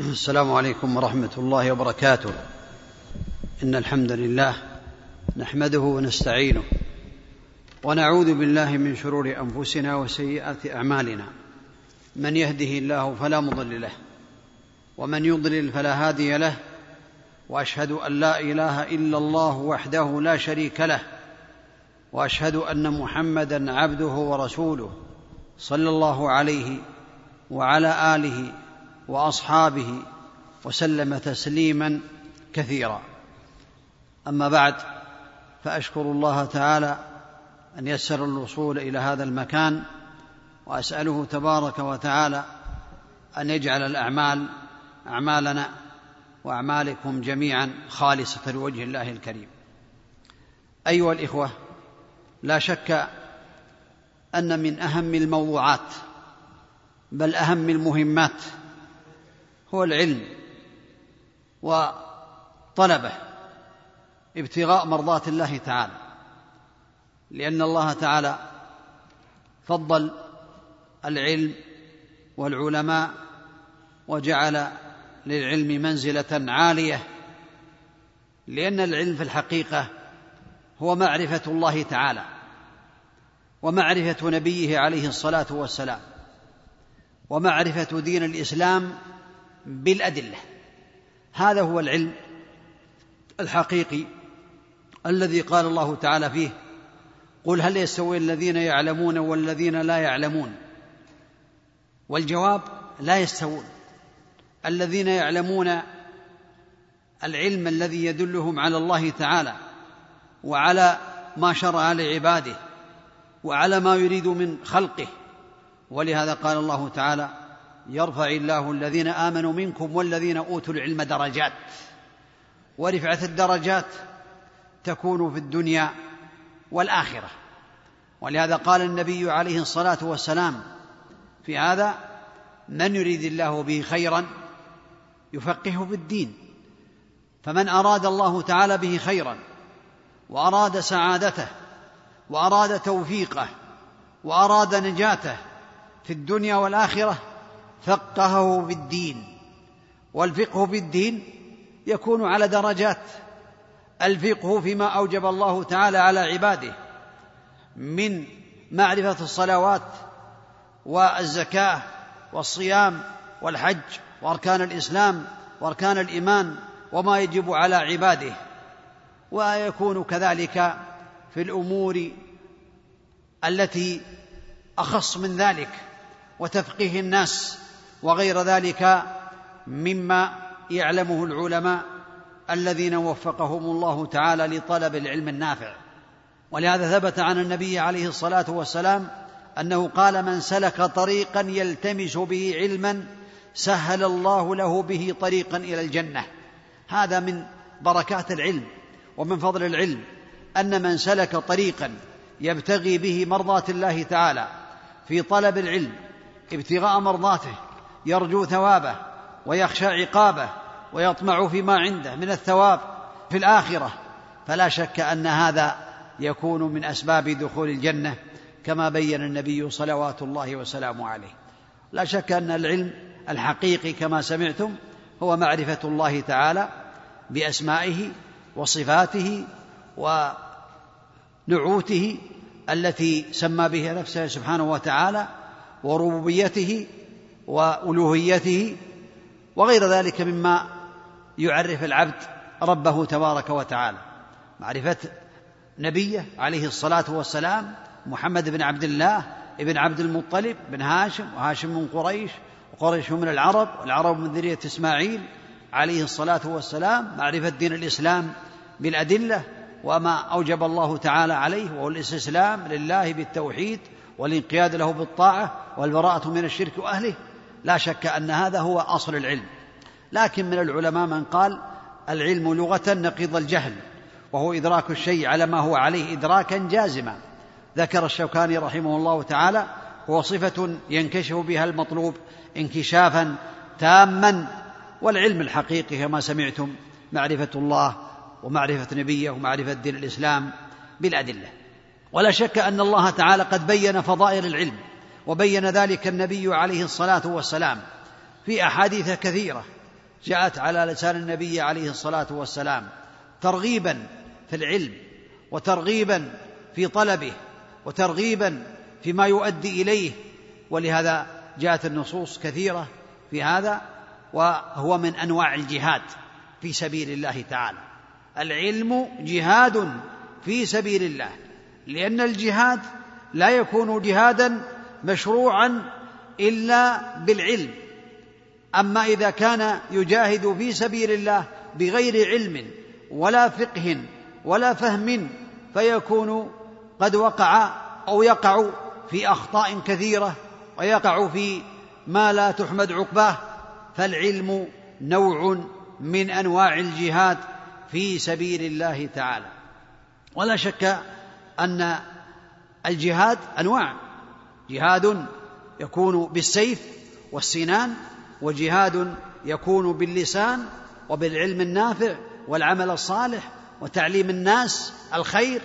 السلام عليكم ورحمة الله وبركاته. إن الحمد لله نحمده ونستعينه ونعوذ بالله من شرور أنفسنا وسيئات أعمالنا. من يهده الله فلا مضل له ومن يضلل فلا هادي له وأشهد أن لا إله إلا الله وحده لا شريك له وأشهد أن محمدا عبده ورسوله صلى الله عليه وعلى آله وأصحابه وسلم تسليما كثيرا. أما بعد فأشكر الله تعالى أن يسر الوصول إلى هذا المكان وأسأله تبارك وتعالى أن يجعل الأعمال أعمالنا وأعمالكم جميعا خالصة لوجه الله الكريم. أيها الإخوة لا شك أن من أهم الموضوعات بل أهم المهمات هو العلم وطلبه ابتغاء مرضات الله تعالى لأن الله تعالى فضل العلم والعلماء وجعل للعلم منزلة عالية لأن العلم في الحقيقة هو معرفة الله تعالى ومعرفة نبيه عليه الصلاة والسلام ومعرفة دين الإسلام بالأدلة. هذا هو العلم الحقيقي الذي قال الله تعالى فيه قل هل يستوي الذين يعلمون والذين لا يعلمون؟ والجواب لا يستوون. الذين يعلمون العلم الذي يدلهم على الله تعالى وعلى ما شرع لعباده وعلى ما يريد من خلقه. ولهذا قال الله تعالى يرفع الله الذين آمنوا منكم والذين أوتوا العلم درجات. ورفعة الدرجات تكون في الدنيا والآخرة. ولهذا قال النبي عليه الصلاة والسلام في هذا من يريد الله به خيرا يفقهه في الدين فمن أراد الله تعالى به خيرا وأراد سعادته وأراد توفيقه وأراد نجاته في الدنيا والآخرة فقهه في الدين والفقه في الدين يكون على درجات. الفقه فيما أوجب الله تعالى على عباده من معرفة الصلوات والزكاة والصيام والحج وأركان الإسلام وأركان الإيمان وما يجب على عباده. ويكون كذلك في الأمور التي أخص من ذلك وتفقيه الناس. وغير ذلك مما يعلمه العلماء الذين وفقهم الله تعالى لطلب العلم النافع. ولهذا ثبت عن النبي عليه الصلاة والسلام أنه قال من سلك طريقا يلتمس به علما سهل الله له به طريقا إلى الجنة. هذا من بركات العلم ومن فضل العلم أن من سلك طريقا يبتغي به مرضاه الله تعالى في طلب العلم ابتغاء مرضاته يرجو ثوابه ويخشى عقابه ويطمع فيما عنده من الثواب في الآخرة. فلا شك أن هذا يكون من أسباب دخول الجنة كما بين النبي صلوات الله وسلامه عليه. لا شك أن العلم الحقيقي كما سمعتم هو معرفة الله تعالى بأسمائه وصفاته ونعوته التي سمى بها نفسه سبحانه وتعالى وربوبيته وألوهيته وغير ذلك مما يعرف العبد ربه تبارك وتعالى. معرفة نبيه عليه الصلاة والسلام محمد بن عبد الله ابن عبد المطلب بن هاشم وهاشم من قريش وقريش من العرب والعرب من ذرية إسماعيل عليه الصلاة والسلام. معرفة دين الإسلام بالأدلة وما أوجب الله تعالى عليه وهو الاستسلام لله بالتوحيد والانقياد له بالطاعة والبراءة من الشرك وأهله. لا شك أن هذا هو أصل العلم. لكن من العلماء من قال العلم لغة نقيض الجهل وهو إدراك الشيء على ما هو عليه ادراكا جازما. ذكر الشوكاني رحمه الله تعالى هو صفة ينكشف بها المطلوب انكشافا تاما والعلم الحقيقي كما سمعتم معرفة الله ومعرفة نبيه ومعرفة دين الإسلام بالأدلة. ولا شك أن الله تعالى قد بين فضائل العلم وبين ذلك النبي عليه الصلاة والسلام في أحاديث كثيرة جاءت على لسان النبي عليه الصلاة والسلام ترغيبا في العلم وترغيبا في طلبه وترغيبا فيما يؤدي إليه ولهذا جاءت النصوص كثيرة في هذا وهو من أنواع الجهاد في سبيل الله تعالى. العلم جهاد في سبيل الله لأن الجهاد لا يكون جهادا مشروعا إلا بالعلم. أما إذا كان يجاهد في سبيل الله بغير علم ولا فقه ولا فهم فيكون قد وقع أو يقع في أخطاء كثيرة ويقع في ما لا تحمد عقباه. فالعلم نوع من أنواع الجهاد في سبيل الله تعالى. ولا شك أن الجهاد أنواع جهاد يكون بالسيف والسنان وجهاد يكون باللسان وبالعلم النافع والعمل الصالح وتعليم الناس الخير.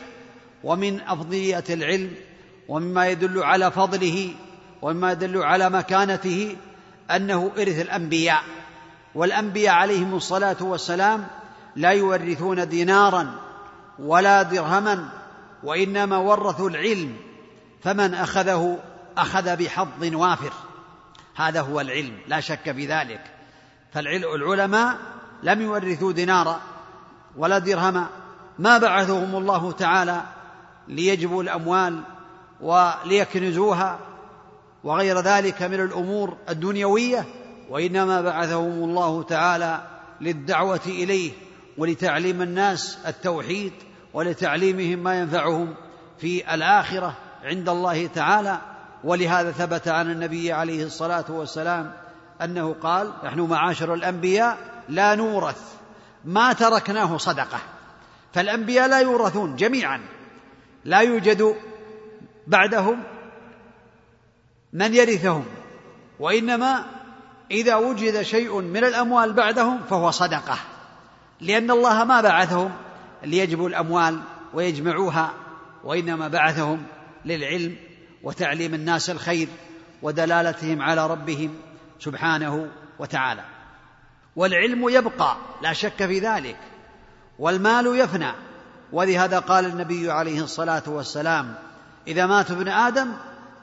ومن أفضلية العلم ومما يدل على فضله ومما يدل على مكانته أنه إرث الأنبياء. والأنبياء عليهم الصلاة والسلام لا يورثون دينارا ولا درهما وإنما ورثوا العلم فمن أخذه أخذ بحظ وافر. هذا هو العلم لا شك في ذلك. فالعلماء لم يورثوا دينارا ولا درهما ما بعثهم الله تعالى ليجبوا الأموال وليكنزوها وغير ذلك من الأمور الدنيوية وإنما بعثهم الله تعالى للدعوة إليه ولتعليم الناس التوحيد ولتعليمهم ما ينفعهم في الآخرة عند الله تعالى. ولهذا ثبت عن النبي عليه الصلاة والسلام أنه قال نحن معاشر الأنبياء لا نورث ما تركناه صدقة فالأنبياء لا يورثون جميعا لا يوجد بعدهم من يرثهم وإنما إذا وجد شيء من الأموال بعدهم فهو صدقة لأن الله ما بعثهم ليجبوا الأموال ويجمعوها وإنما بعثهم للعلم وتعليم الناس الخير ودلالتهم على ربهم سبحانه وتعالى. والعلم يبقى لا شك في ذلك. والمال يفنى. ولهذا قال النبي عليه الصلاة والسلام إذا مات ابن آدم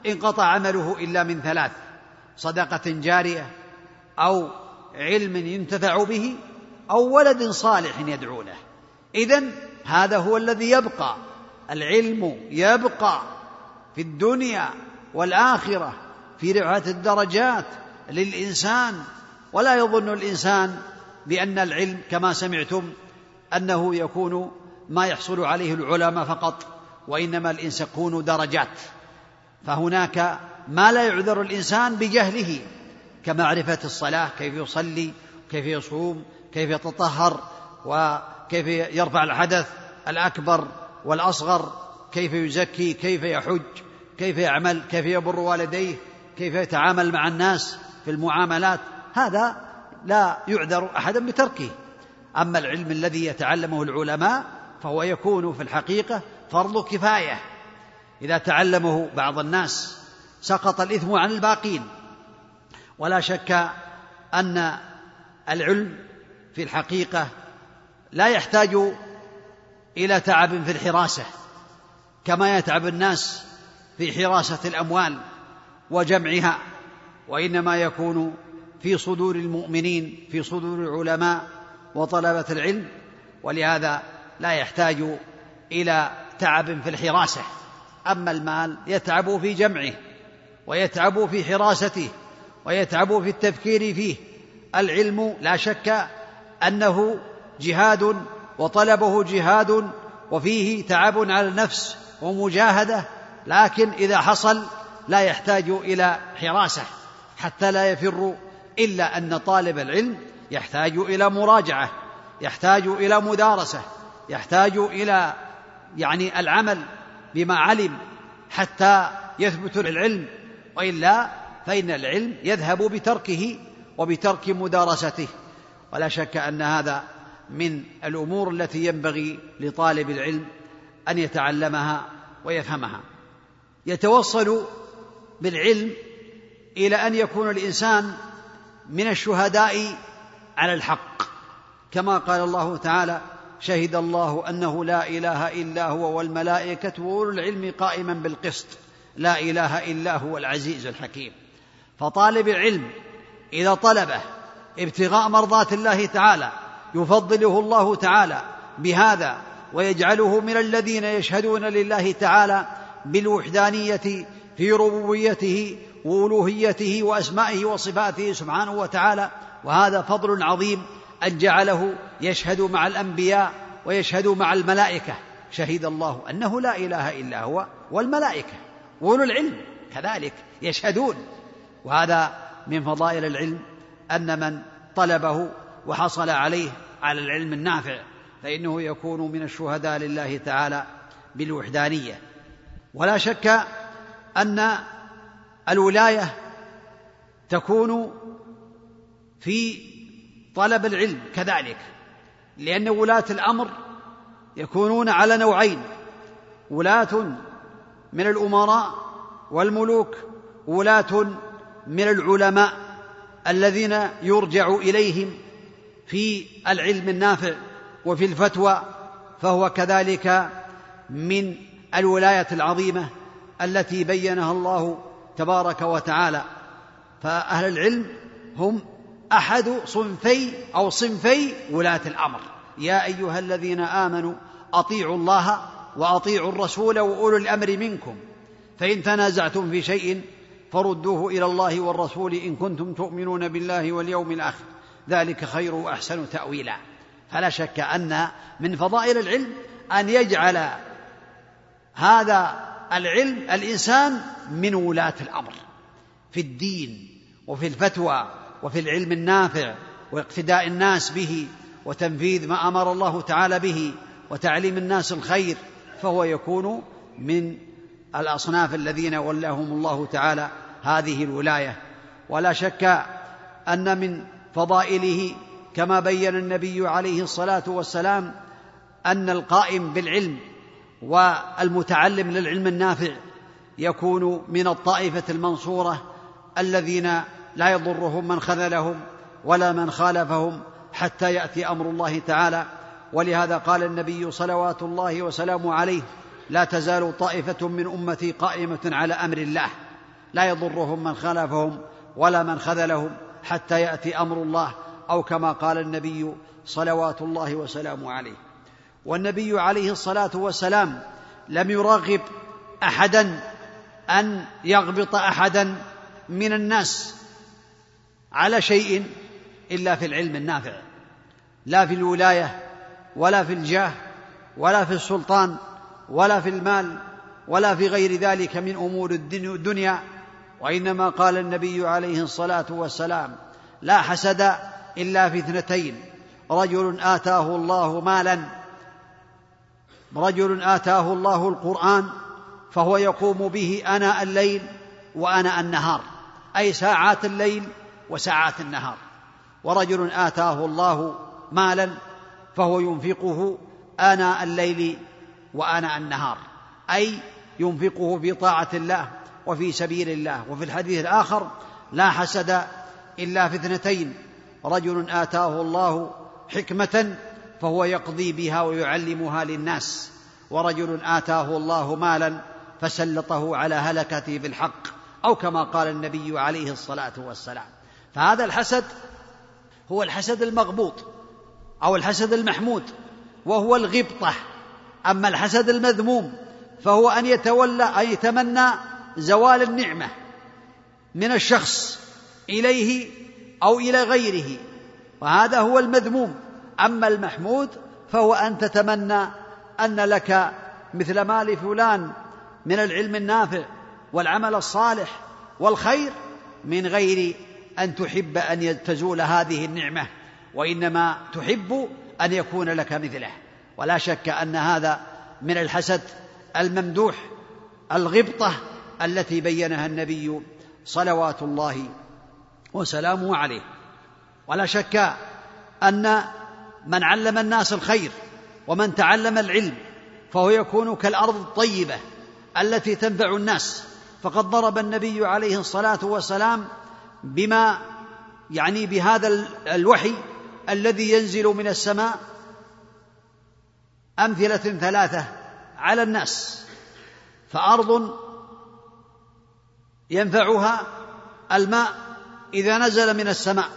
انقطع عمله إلا من ثلاث صدقة جارية أو علم ينتفع به أو ولد صالح يدعو له. إذن هذا هو الذي يبقى. العلم يبقى. في الدنيا والآخرة في رفعه الدرجات للإنسان. ولا يظن الإنسان بأن العلم كما سمعتم أنه يكون ما يحصل عليه العلماء فقط وإنما الإنس يكون درجات. فهناك ما لا يعذر الإنسان بجهله كمعرفة الصلاة كيف يصلي كيف يصوم كيف يتطهر وكيف يرفع الحدث الأكبر والأصغر كيف يزكي كيف يحج. كيف يعمل كيف يبر والديه كيف يتعامل مع الناس في المعاملات. هذا لا يعذر أحدا بتركه. أما العلم الذي يتعلمه العلماء فهو يكون في الحقيقة فرض كفاية. إذا تعلمه بعض الناس سقط الإثم عن الباقين. ولا شك أن العلم في الحقيقة لا يحتاج إلى تعب في الحراسة. كما يتعب الناس في حراسة الأموال وجمعها وإنما يكون في صدور المؤمنين في صدور العلماء وطلبة العلم ولهذا لا يحتاج إلى تعب في الحراسة. أما المال يتعب في جمعه ويتعب في حراسته ويتعب في التفكير فيه. العلم لا شك أنه جهاد وطلبه جهاد وفيه تعب على النفس ومجاهدة. لكن إذا حصل لا يحتاج إلى حراسة حتى لا يفر إلا أن طالب العلم يحتاج إلى مراجعة يحتاج إلى مدارسة يحتاج إلى يعني العمل بما علم حتى يثبت العلم وإلا فإن العلم يذهب بتركه وبترك مدارسته. ولا شك أن هذا من الأمور التي ينبغي لطالب العلم أن يتعلمها ويفهمها. يتوصل بالعلم إلى أن يكون الإنسان من الشهداء على الحق. كما قال الله تعالى شهد الله أنه لا إله إلا هو والملائكة وأولو العلم قائما بالقسط. لا إله إلا هو العزيز الحكيم. فطالب العلم إذا طلبه ابتغاء مرضات الله تعالى يفضله الله تعالى بهذا ويجعله من الذين يشهدون لله تعالى بالوحدانية في ربوبيته وألوهيته وأسمائه وصفاته سبحانه وتعالى وهذا فضل عظيم أن جعله يشهد مع الأنبياء ويشهد مع الملائكة. شهد الله أنه لا إله إلا هو والملائكة وأولو العلم كذلك يشهدون. وهذا من فضائل العلم أن من طلبه وحصل عليه على العلم النافع فإنه يكون من الشهداء لله تعالى بالوحدانية. ولا شك أن الولاية تكون في طلب العلم كذلك لأن ولاة الأمر يكونون على نوعين ولاة من الأمراء والملوك ولاة من العلماء الذين يرجع إليهم في العلم النافع وفي الفتوى فهو كذلك من الولاية العظيمة التي بينها الله تبارك وتعالى. فأهل العلم هم أحد صنفي أو صنفي ولاة الأمر. يا أيها الذين آمنوا أطيعوا الله وأطيعوا الرسول وأولو الأمر منكم. فإن تنازعتم في شيء فردوه إلى الله والرسول إن كنتم تؤمنون بالله واليوم الآخر. ذلك خير وأحسن تأويلا. فلا شك أن من فضائل العلم أن يجعل هذا العلم الإنسان من ولاة الأمر في الدين وفي الفتوى وفي العلم النافع واقتداء الناس به وتنفيذ ما أمر الله تعالى به وتعليم الناس الخير فهو يكون من الأصناف الذين ولاهم الله تعالى هذه الولاية. ولا شك أن من فضائله كما بين النبي عليه الصلاة والسلام أن القائم بالعلم والمتعلم للعلم النافع يكون من الطائفة المنصورة الذين لا يضرهم من خذلهم ولا من خالفهم حتى يأتي أمر الله تعالى. ولهذا قال النبي صلوات الله وسلامه عليه لا تزال طائفة من أمتي قائمة على أمر الله. لا يضرهم من خالفهم ولا من خذلهم حتى يأتي أمر الله أو كما قال النبي صلوات الله وسلامه عليه. والنبي عليه الصلاة والسلام لم يرغب احدا أن يغبط احدا من الناس على شيء إلا في العلم النافع لا في الولاية ولا في الجاه ولا في السلطان ولا في المال ولا في غير ذلك من أمور الدنيا وإنما قال النبي عليه الصلاة والسلام لا حسد إلا في اثنتين رجل آتاه الله مالا رجل آتاه الله القرآن فهو يقوم به اناء الليل واناء النهار أي ساعات الليل وساعات النهار. ورجل آتاه الله مالا فهو ينفقه اناء الليل واناء النهار أي ينفقه في طاعة الله وفي سبيل الله. وفي الحديث الآخر لا حسد إلا في اثنتين رجل آتاه الله حكمة فهو يقضي بها ويعلمها للناس. ورجل آتاه الله مالا فسلطه على هلكته بالحق أو كما قال النبي عليه الصلاة والسلام. فهذا الحسد هو الحسد المغبوط أو الحسد المحمود وهو الغبطة. أما الحسد المذموم فهو أن يتولى أن يتمنى زوال النعمة من الشخص إليه أو إلى غيره. وهذا هو المذموم. أما المحمود فهو أن تتمنى أن لك مثل ما لفلان من العلم النافع والعمل الصالح والخير من غير أن تحب أن تزول هذه النعمة وإنما تحب أن يكون لك مثله. ولا شك أن هذا من الحسد الممدوح الغبطة التي بينها النبي صلوات الله وسلامه عليه. ولا شك أن من علم الناس الخير ومن تعلم العلم فهو يكون كالأرض الطيبة التي تنفع الناس. فقد ضرب النبي عليه الصلاة والسلام بما يعني بهذا الوحي الذي ينزل من السماء أمثلة ثلاثة على الناس. فأرض ينفعها الماء إذا نزل من السماء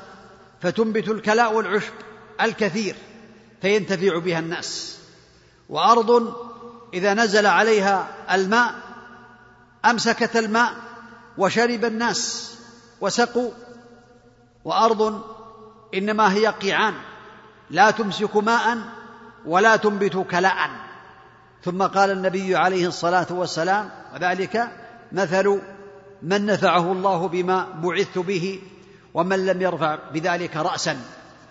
فتنبت الكلاء والعشب. الكثير فينتفع بها الناس. وأرض إذا نزل عليها الماء أمسكت الماء وشرب الناس وسقوا. وأرض إنما هي قيعان لا تمسك ماء ولا تنبت كلاء. ثم قال النبي عليه الصلاة والسلام وذلك مثل من نفعه الله بما بعثت به ومن لم يرفع بذلك راسا.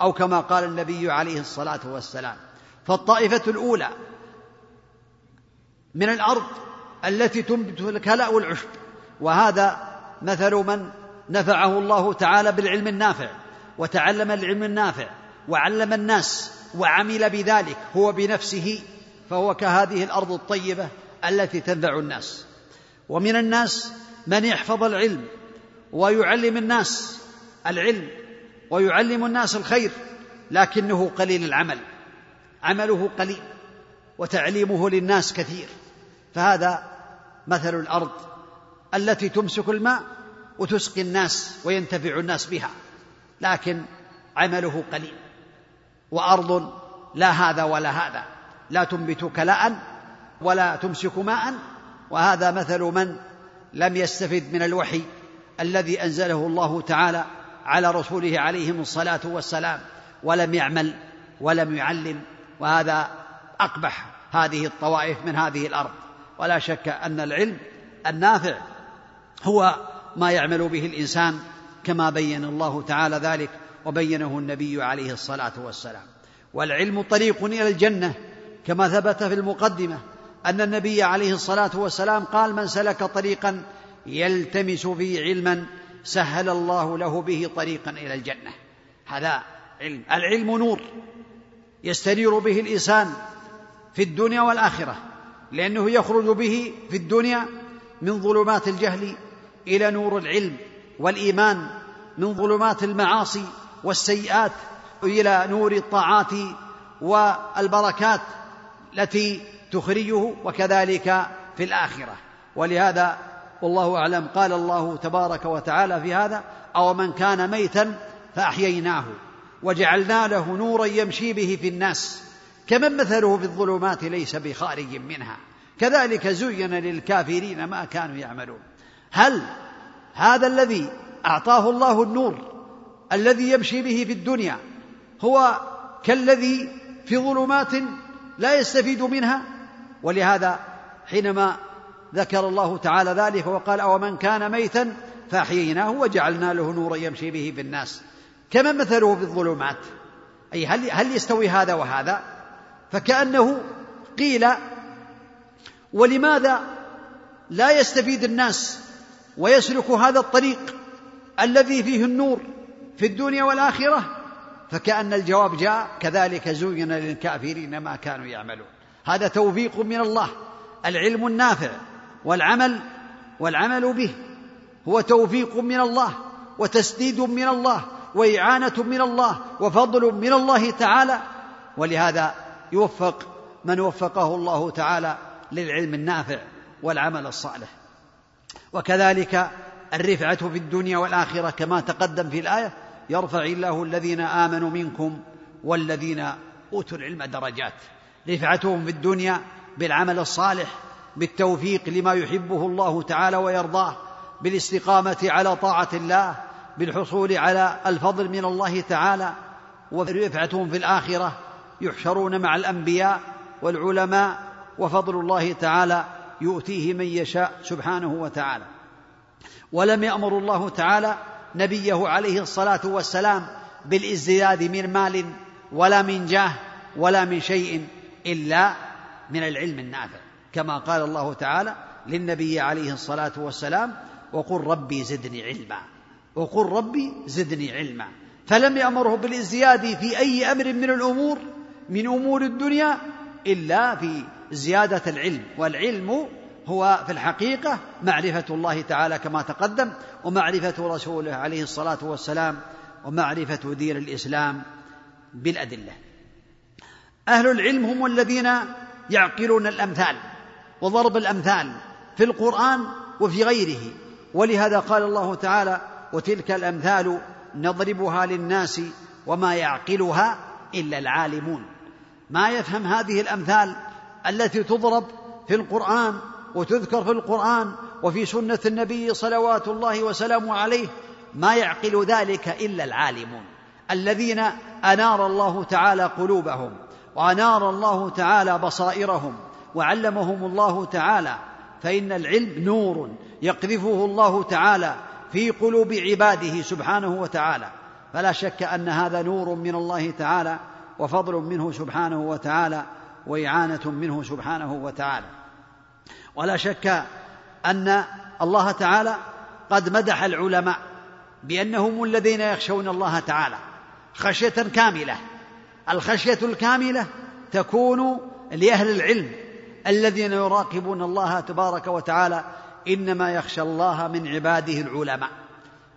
أو كما قال النبي عليه الصلاة والسلام. فالطائفة الأولى من الأرض التي تنبت الكلاء والعشب. وهذا مثل من نفعه الله تعالى بالعلم النافع وتعلم العلم النافع وعلم الناس وعمل بذلك هو بنفسه فهو كهذه الأرض الطيبة التي تنفع الناس. ومن الناس من يحفظ العلم ويعلم الناس العلم ويعلم الناس الخير لكنه قليل العمل. عمله قليل وتعليمه للناس كثير. فهذا مثل الأرض التي تمسك الماء وتسقي الناس وينتفع الناس بها. لكن عمله قليل. وأرض لا هذا ولا هذا. لا تنبت كلاء ولا تمسك ماء. وهذا مثل من لم يستفد من الوحي الذي أنزله الله تعالى على رسوله عليهم الصلاة والسلام ولم يعمل ولم يعلم وهذا أقبح هذه الطوائف من هذه الأرض. ولا شك أن العلم النافع هو ما يعمل به الإنسان كما بين الله تعالى ذلك وبينه النبي عليه الصلاة والسلام. والعلم طريق إلى الجنة كما ثبت في المقدمة أن النبي عليه الصلاة والسلام قال من سلك طريقا يلتمس فيه علما سهل الله له به طريقا إلى الجنة. هذا علم. العلم نور يستنير به الإنسان في الدنيا والآخرة لأنه يخرج به في الدنيا من ظلمات الجهل إلى نور العلم والإيمان من ظلمات المعاصي والسيئات إلى نور الطاعات والبركات التي تخرجه وكذلك في الآخرة. ولهذا والله أعلم. قال الله تبارك وتعالى في هذا أو من كان ميتا فأحييناه وجعلنا له نورا يمشي به في الناس. كمن مثله في الظلمات ليس بخارج منها. كذلك زين للكافرين ما كانوا يعملون. هل هذا الذي أعطاه الله النور الذي يمشي به في الدنيا هو كالذي في ظلمات لا يستفيد منها؟ ولهذا حينما ذكر الله تعالى ذلك وقال أومن كان ميتا فأحييناه وجعلنا له نورا يمشي به في الناس. كما مثله في الظلمات؟ أي هل, هل يستوي هذا وهذا؟ فكأنه قيل ولماذا لا يستفيد الناس ويسلك هذا الطريق الذي فيه النور في الدنيا والآخرة؟ فكأن الجواب جاء كذلك زين للكافرين ما كانوا يعملون. هذا توفيق من الله العلم النافع. والعمل والعمل به هو توفيق من الله وتسديد من الله وإعانة من الله وفضل من الله تعالى ولهذا يوفق من وفقه الله تعالى للعلم النافع والعمل الصالح. وكذلك الرفعة في الدنيا والآخرة كما تقدم في الآية يرفع الله الذين آمنوا منكم والذين أوتوا العلم درجات. رفعتهم في الدنيا بالعمل الصالح بالتوفيق لما يحبه الله تعالى ويرضاه بالاستقامة على طاعة الله بالحصول على الفضل من الله تعالى ورفعتهم في الآخرة يحشرون مع الأنبياء والعلماء وفضل الله تعالى يؤتيه من يشاء سبحانه وتعالى. ولم يأمر الله تعالى نبيه عليه الصلاة والسلام بالازدياد من مال ولا من جاه ولا من شيء إلا من العلم النافع. كما قال الله تعالى للنبي عليه الصلاة والسلام وقل ربي زدني علما. وقل ربي زدني علما. فلم يأمره بالازدياد في أي أمر من الأمور من أمور الدنيا إلا في زيادة العلم. والعلم هو في الحقيقة معرفة الله تعالى كما تقدم ومعرفة رسوله عليه الصلاة والسلام ومعرفة دين الإسلام بالأدلة. أهل العلم هم الذين يعقلون الأمثال. وضرب الأمثال في القرآن وفي غيره. ولهذا قال الله تعالى وتلك الأمثال نضربها للناس وما يعقلها إلا العالمون. ما يفهم هذه الأمثال التي تضرب في القرآن وتذكر في القرآن وفي سنة النبي صلوات الله وسلامه عليه ما يعقل ذلك إلا العالمون. الذين أنار الله تعالى قلوبهم وأنار الله تعالى بصائرهم وعلمهم الله تعالى فإن العلم نور يقذفه الله تعالى في قلوب عباده سبحانه وتعالى. فلا شك أن هذا نور من الله تعالى وفضل منه سبحانه وتعالى وإعانة منه سبحانه وتعالى. ولا شك أن الله تعالى قد مدح العلماء بأنهم الذين يخشون الله تعالى خشية كاملة. الخشية الكاملة تكون لأهل العلم الذين يراقبون الله تبارك وتعالى إنما يخشى الله من عباده العلماء.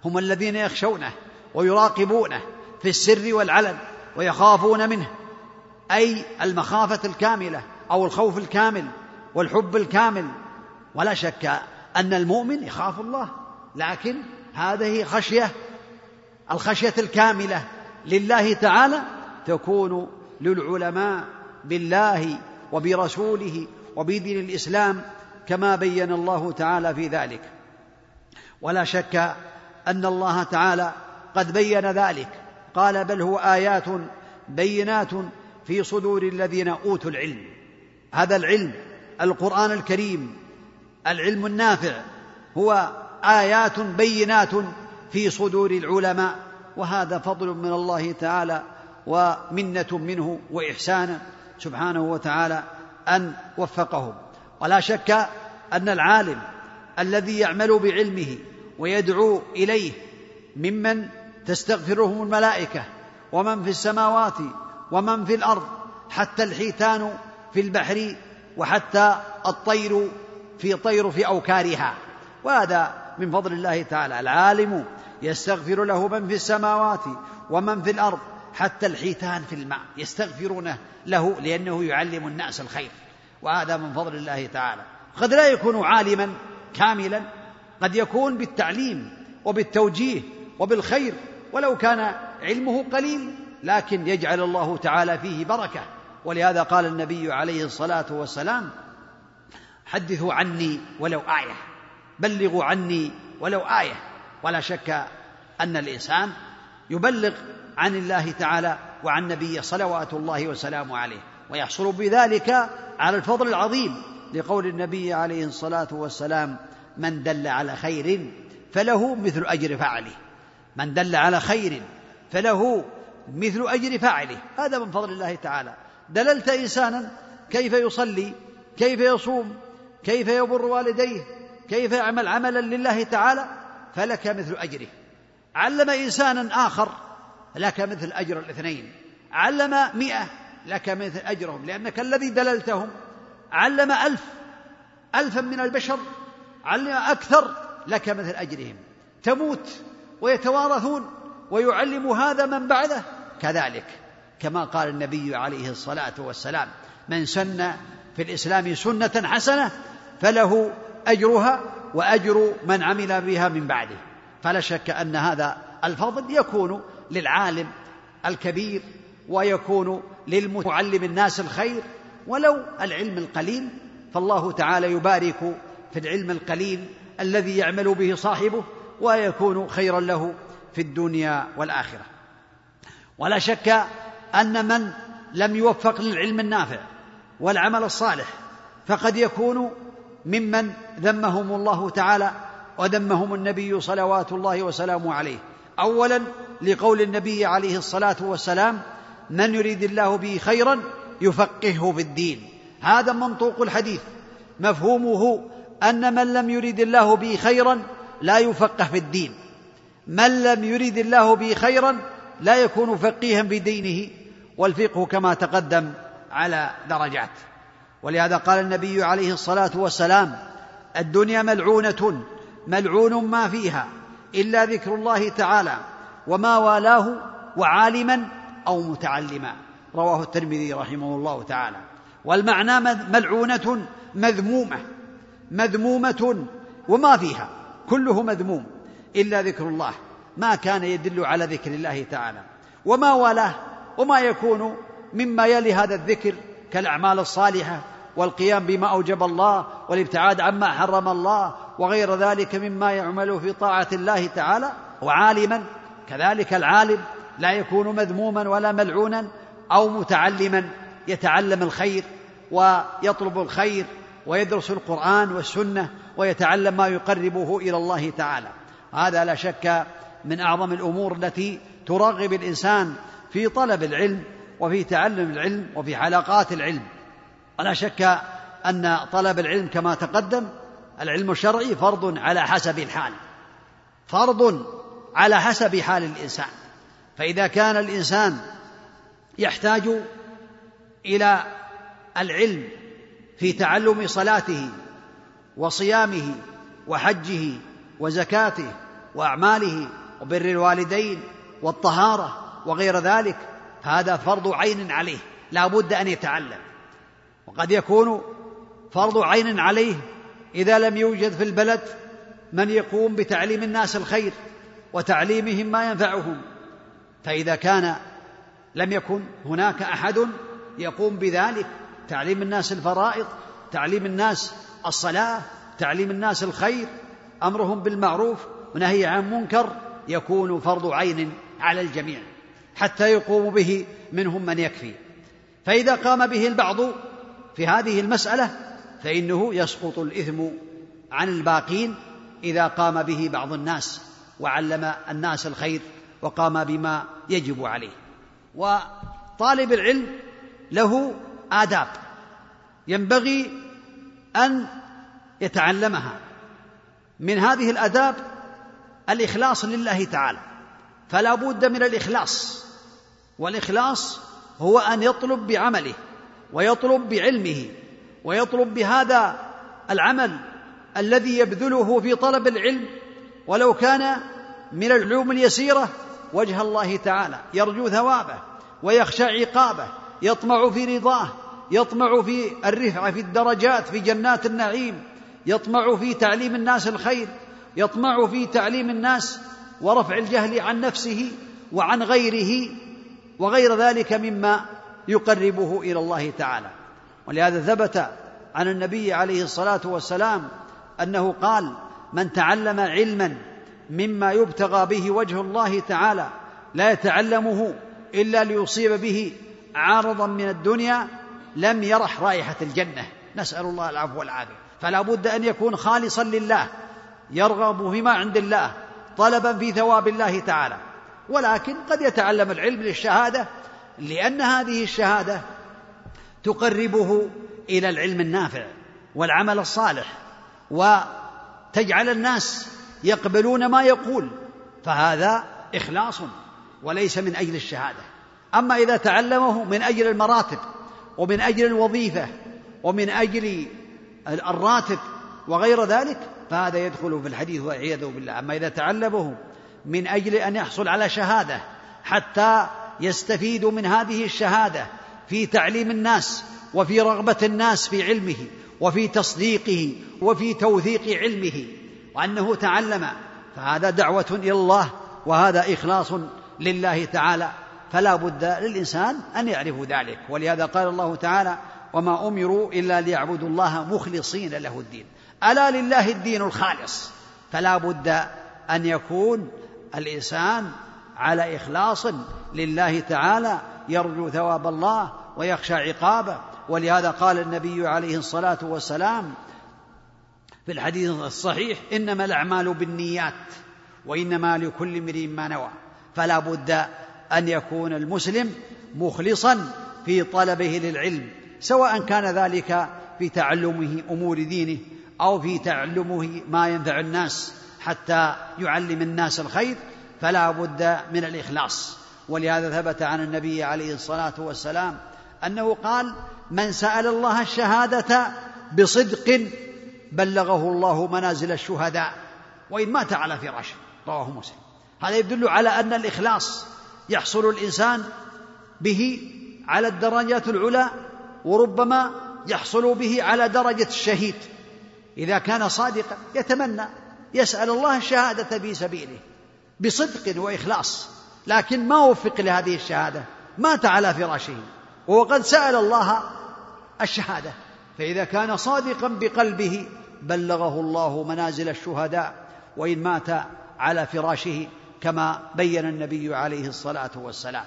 هم الذين يخشونه ويراقبونه في السر والعلن ويخافون منه أي المخافة الكاملة أو الخوف الكامل والحب الكامل. ولا شك أن المؤمن يخاف الله لكن هذه خشية الخشية الكاملة لله تعالى تكون للعلماء بالله وبرسوله وبدين الإسلام كما بين الله تعالى في ذلك. ولا شك أن الله تعالى قد بين ذلك. قال بل هو آيات بينات في صدور الذين أوتوا العلم. هذا العلم القرآن الكريم العلم النافع هو آيات بينات في صدور العلماء. وهذا فضل من الله تعالى ومنة منه وإحسان سبحانه وتعالى. أن وفقهم. ولا شك أن العالم الذي يعمل بعلمه ويدعو إليه ممن تستغفرهم الملائكة ومن في السماوات ومن في الأرض حتى الحيتان في البحر وحتى الطير في طير في أوكارها. وهذا من فضل الله تعالى. العالم يستغفر له من في السماوات ومن في الأرض حتى الحيتان في الماء يستغفرونه له لأنه يعلم الناس الخير. وهذا من فضل الله تعالى. قد لا يكون عالما كاملا قد يكون بالتعليم وبالتوجيه وبالخير ولو كان علمه قليل لكن يجعل الله تعالى فيه بركة. ولهذا قال النبي عليه الصلاة والسلام حدثوا عني ولو آية بلغوا عني ولو آية. ولا شك أن الإنسان يبلغ عن الله تعالى وعن نبيه صلوات الله وسلامه عليه. ويحصل بذلك على الفضل العظيم لقول النبي عليه الصلاة والسلام من دل على خير فله مثل أجر فاعله من دل على خير فله مثل أجر فاعله هذا من فضل الله تعالى. دللت إنسانا كيف يصلي كيف يصوم كيف يبر والديه كيف يعمل عملا لله تعالى فلك مثل أجره. علم إنسانا آخر لك مثل أجر الاثنين. علم مئة لك مثل أجرهم. لأنك الذي دللتهم. علم ألف الفا من البشر. علم أكثر لك مثل أجرهم. تموت ويتوارثون ويعلم هذا من بعده. كذلك كما قال النبي عليه الصلاة والسلام من سن في الإسلام سنة حسنة فله أجرها وأجر من عمل بها من بعده. فلا شك أن هذا الفضل يكون للعالم الكبير ويكون للمعلم الناس الخير. ولو العلم القليل فالله تعالى يبارك في العلم القليل الذي يعمل به صاحبه ويكون خيرا له في الدنيا والآخرة. ولا شك أن من لم يوفق للعلم النافع والعمل الصالح فقد يكون ممن ذمهم الله تعالى وذمهم النبي صلوات الله وسلامه عليه. اولا لقول النبي عليه الصلاة والسلام من يريد الله به خيرا يفقهه في الدين. هذا منطوق الحديث. مفهومه أن من لم يريد الله به خيرا لا يفقه في الدين. من لم يريد الله به خيرا لا يكون فقيها في دينه. والفقه كما تقدم على درجات. ولهذا قال النبي عليه الصلاة والسلام الدنيا ملعونة ملعون ما فيها إلا ذكر الله تعالى. وما والاه وعالما أو متعلما. رواه الترمذي رحمه الله تعالى. والمعنى ملعونة مذمومة مذمومة وما فيها كله مذموم إلا ذكر الله. ما كان يدل على ذكر الله تعالى. وما والاه وما يكون مما يلي هذا الذكر كالأعمال الصالحة والقيام بما أوجب الله والابتعاد عما حرم الله وغير ذلك مما يعمل في طاعة الله تعالى وعالما كذلك العالم لا يكون مذموما ولا ملعونا أو متعلما يتعلم الخير ويطلب الخير ويدرس القرآن والسنة ويتعلم ما يقربه إلى الله تعالى. هذا لا شك من أعظم الأمور التي ترغب الإنسان في طلب العلم وفي تعلم العلم وفي حلقات العلم. ولا شك أن طلب العلم كما تقدم العلم الشرعي فرض على حسب الحال. فرض على حسب حال الإنسان. فإذا كان الإنسان يحتاج إلى العلم في تعلم صلاته وصيامه وحجه وزكاته وأعماله وبر الوالدين والطهارة وغير ذلك فهذا فرض عين عليه لا بد أن يتعلم. وقد يكون فرض عين عليه إذا لم يوجد في البلد من يقوم بتعليم الناس الخير. وتعليمهم ما ينفعهم. فإذا كان لم يكن هناك أحد يقوم بذلك تعليم الناس الفرائض تعليم الناس الصلاة تعليم الناس الخير أمرهم بالمعروف ونهي عن منكر يكون فرض عين على الجميع حتى يقوم به منهم من يكفي. فإذا قام به البعض في هذه المسألة فإنه يسقط الإثم عن الباقين إذا قام به بعض الناس. وعلم الناس الخير وقام بما يجب عليه. وطالب العلم له آداب ينبغي أن يتعلمها. من هذه الآداب الإخلاص لله تعالى. فلا بد من الإخلاص. والإخلاص هو أن يطلب بعمله ويطلب بعلمه ويطلب بهذا العمل الذي يبذله في طلب العلم ولو كان من العلوم اليسيرة وجه الله تعالى يرجو ثوابه ويخشى عقابه يطمع في رضاه يطمع في الرفعه في الدرجات في جنات النعيم يطمع في تعليم الناس الخير يطمع في تعليم الناس ورفع الجهل عن نفسه وعن غيره وغير ذلك مما يقربه إلى الله تعالى. ولهذا ثبت عن النبي عليه الصلاة والسلام أنه قال من تعلم علما مما يبتغى به وجه الله تعالى لا يتعلمه إلا ليصيب به عارضا من الدنيا لم يرح رائحة الجنة. نسأل الله العفو والعافية. فلا بد أن يكون خالصا لله يرغب فيما عند الله طلبا في ثواب الله تعالى. ولكن قد يتعلم العلم للشهادة لأن هذه الشهادة تقربه إلى العلم النافع والعمل الصالح وتجعل الناس يقبلون ما يقول فهذا إخلاص وليس من أجل الشهادة. أما إذا تعلمه من أجل المراتب ومن أجل الوظيفة ومن أجل الراتب وغير ذلك فهذا يدخل في الحديث والعياذ بالله. أما إذا تعلمه من أجل أن يحصل على شهادة حتى يستفيد من هذه الشهادة في تعليم الناس وفي رغبة الناس في علمه وفي تصديقه وفي توثيق علمه وأنه تعلم فهذا دعوة إلى الله وهذا إخلاص لله تعالى. فلا بد للإنسان أن يعرف ذلك. ولهذا قال الله تعالى وما أمروا إلا ليعبدوا الله مخلصين له الدين ألا لله الدين الخالص؟ فلا بد أن يكون الإنسان على إخلاص لله تعالى يرجو ثواب الله ويخشى عقابه. ولهذا قال النبي عليه الصلاة والسلام في الحديث الصحيح إنما الأعمال بالنيات وإنما لكل امرئ ما نوى فلا بد أن يكون المسلم مخلصا في طلبه للعلم سواء كان ذلك في تعلمه أمور دينه أو في تعلمه ما ينفع الناس حتى يعلم الناس الخير فلا بد من الإخلاص. ولهذا ثبت عن النبي عليه الصلاة والسلام أنه قال من سأل الله الشهادة بصدق بلغه الله منازل الشهداء. وإن مات على فراشه رواه مسلم. هذا يدل على أن الإخلاص يحصل الإنسان به على الدرجات العلى وربما يحصل به على درجة الشهيد. إذا كان صادقا يتمنى يسأل الله الشهادة في سبيله بصدق وإخلاص. لكن ما وفق لهذه الشهادة؟ مات على فراشه. وهو قد سأل الله الشهادة. فإذا كان صادقا بقلبه بلغه الله منازل الشهداء وإن مات على فراشه كما بين النبي عليه الصلاة والسلام.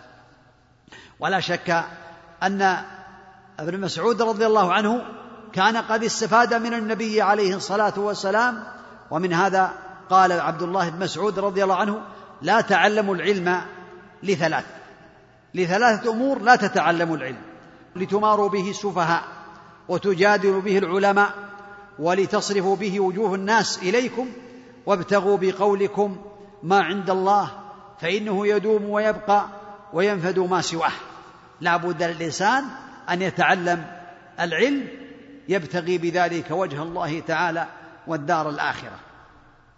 ولا شك أن ابن مسعود رضي الله عنه كان قد استفاد من النبي عليه الصلاة والسلام. ومن هذا قال عبد الله بن مسعود رضي الله عنه لا تعلموا العلم لثلاث. لثلاثة أمور لا تتعلموا العلم لتماروا به السفهاء وتجادلوا به العلماء ولتصرفوا به وجوه الناس إليكم وابتغوا بقولكم ما عند الله فإنه يدوم ويبقى وينفد ما سواه. لا بد للإنسان أن يتعلم العلم يبتغي بذلك وجه الله تعالى والدار الآخرة.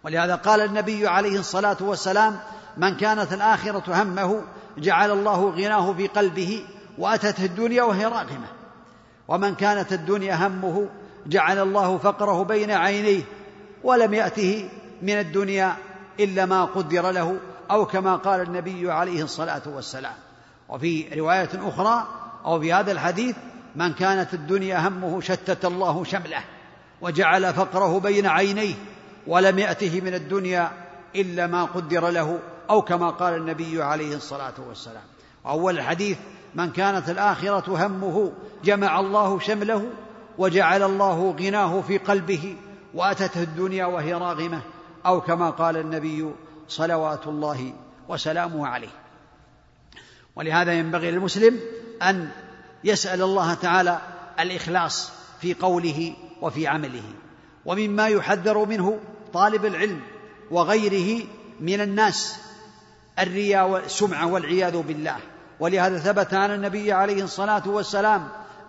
ولهذا قال النبي عليه الصلاة والسلام من كانت الآخرة همه جعل الله غناه في قلبه وأتته الدنيا وهي راغمة. ومن كانت الدنيا همه جعل الله فقره بين عينيه ولم يأته من الدنيا إلا ما قدر له أو كما قال النبي عليه الصلاة والسلام. وفي رواية أخرى أو في هذا الحديث من كانت الدنيا همه شتت الله شمله وجعل فقره بين عينيه ولم يأته من الدنيا إلا ما قدر له أو كما قال النبي عليه الصلاة والسلام. أول الحديث من كانت الآخرة همه جمع الله شمله وجعل الله غناه في قلبه وأتته الدنيا وهي راغمة أو كما قال النبي صلوات الله وسلامه عليه. ولهذا ينبغي للمسلم أن يسأل الله تعالى الإخلاص في قوله وفي عمله. ومما يحذر منه طالب العلم وغيره من الناس الرياء والسمعة والعياذ بالله. ولهذا ثبت عن النبي عليه الصلاة والسلام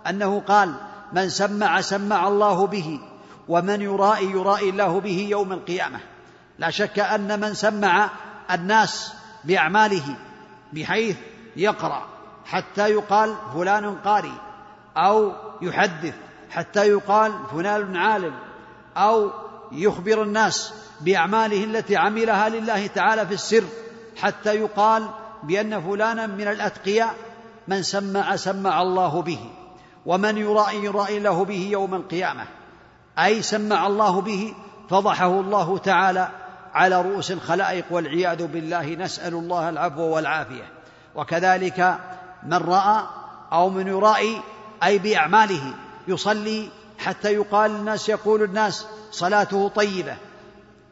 أنه قال من سمع سمع الله به ومن يرائي يرائي الله به يوم القيامة. لا شك أن من سمع الناس بأعماله بحيث يقرأ حتى يقال فلان قاري أو يحدث حتى يقال فلان عالم أو يخبر الناس بأعماله التي عملها لله تعالى في السر. حتى يقال بأن فلانا من الأتقياء من سمع سمع الله به ومن يرائي يرائي له به يوم القيامة. أي سمع الله به فضحه الله تعالى على رؤوس الخلائق والعياذ بالله. نسأل الله العفو والعافية. وكذلك من رأى أو من يرائي أي بأعماله يصلي حتى يقال الناس يقول الناس صلاته طيبة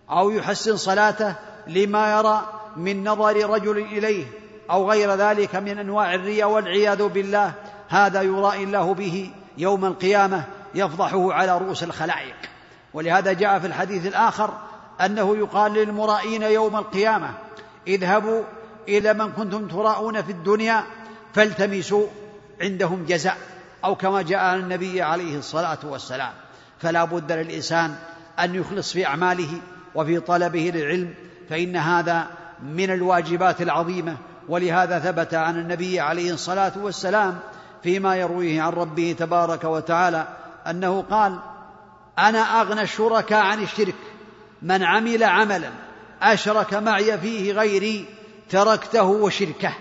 أو يحسن صلاته لما يرى من نظر رجل إليه أو غير ذلك من أنواع الرياء والعياذ بالله هذا يرائي الله به يوم القيامة يفضحه على رؤوس الخلائق. ولهذا جاء في الحديث الآخر أنه يقال للمرائين يوم القيامة اذهبوا إلى من كنتم تراءون في الدنيا فالتمسوا عندهم جزاء أو كما جاء عن النبي عليه الصلاة والسلام. فلا بد للإنسان أن يخلص في أعماله وفي طلبه للعلم فإن هذا من الواجبات العظيمة. ولهذا ثبت عن النبي عليه الصلاة والسلام فيما يرويه عن ربه تبارك وتعالى أنه قال أنا أغنى الشركاء عن الشرك. من عمل عملا أشرك معي فيه غيري تركته وشركه.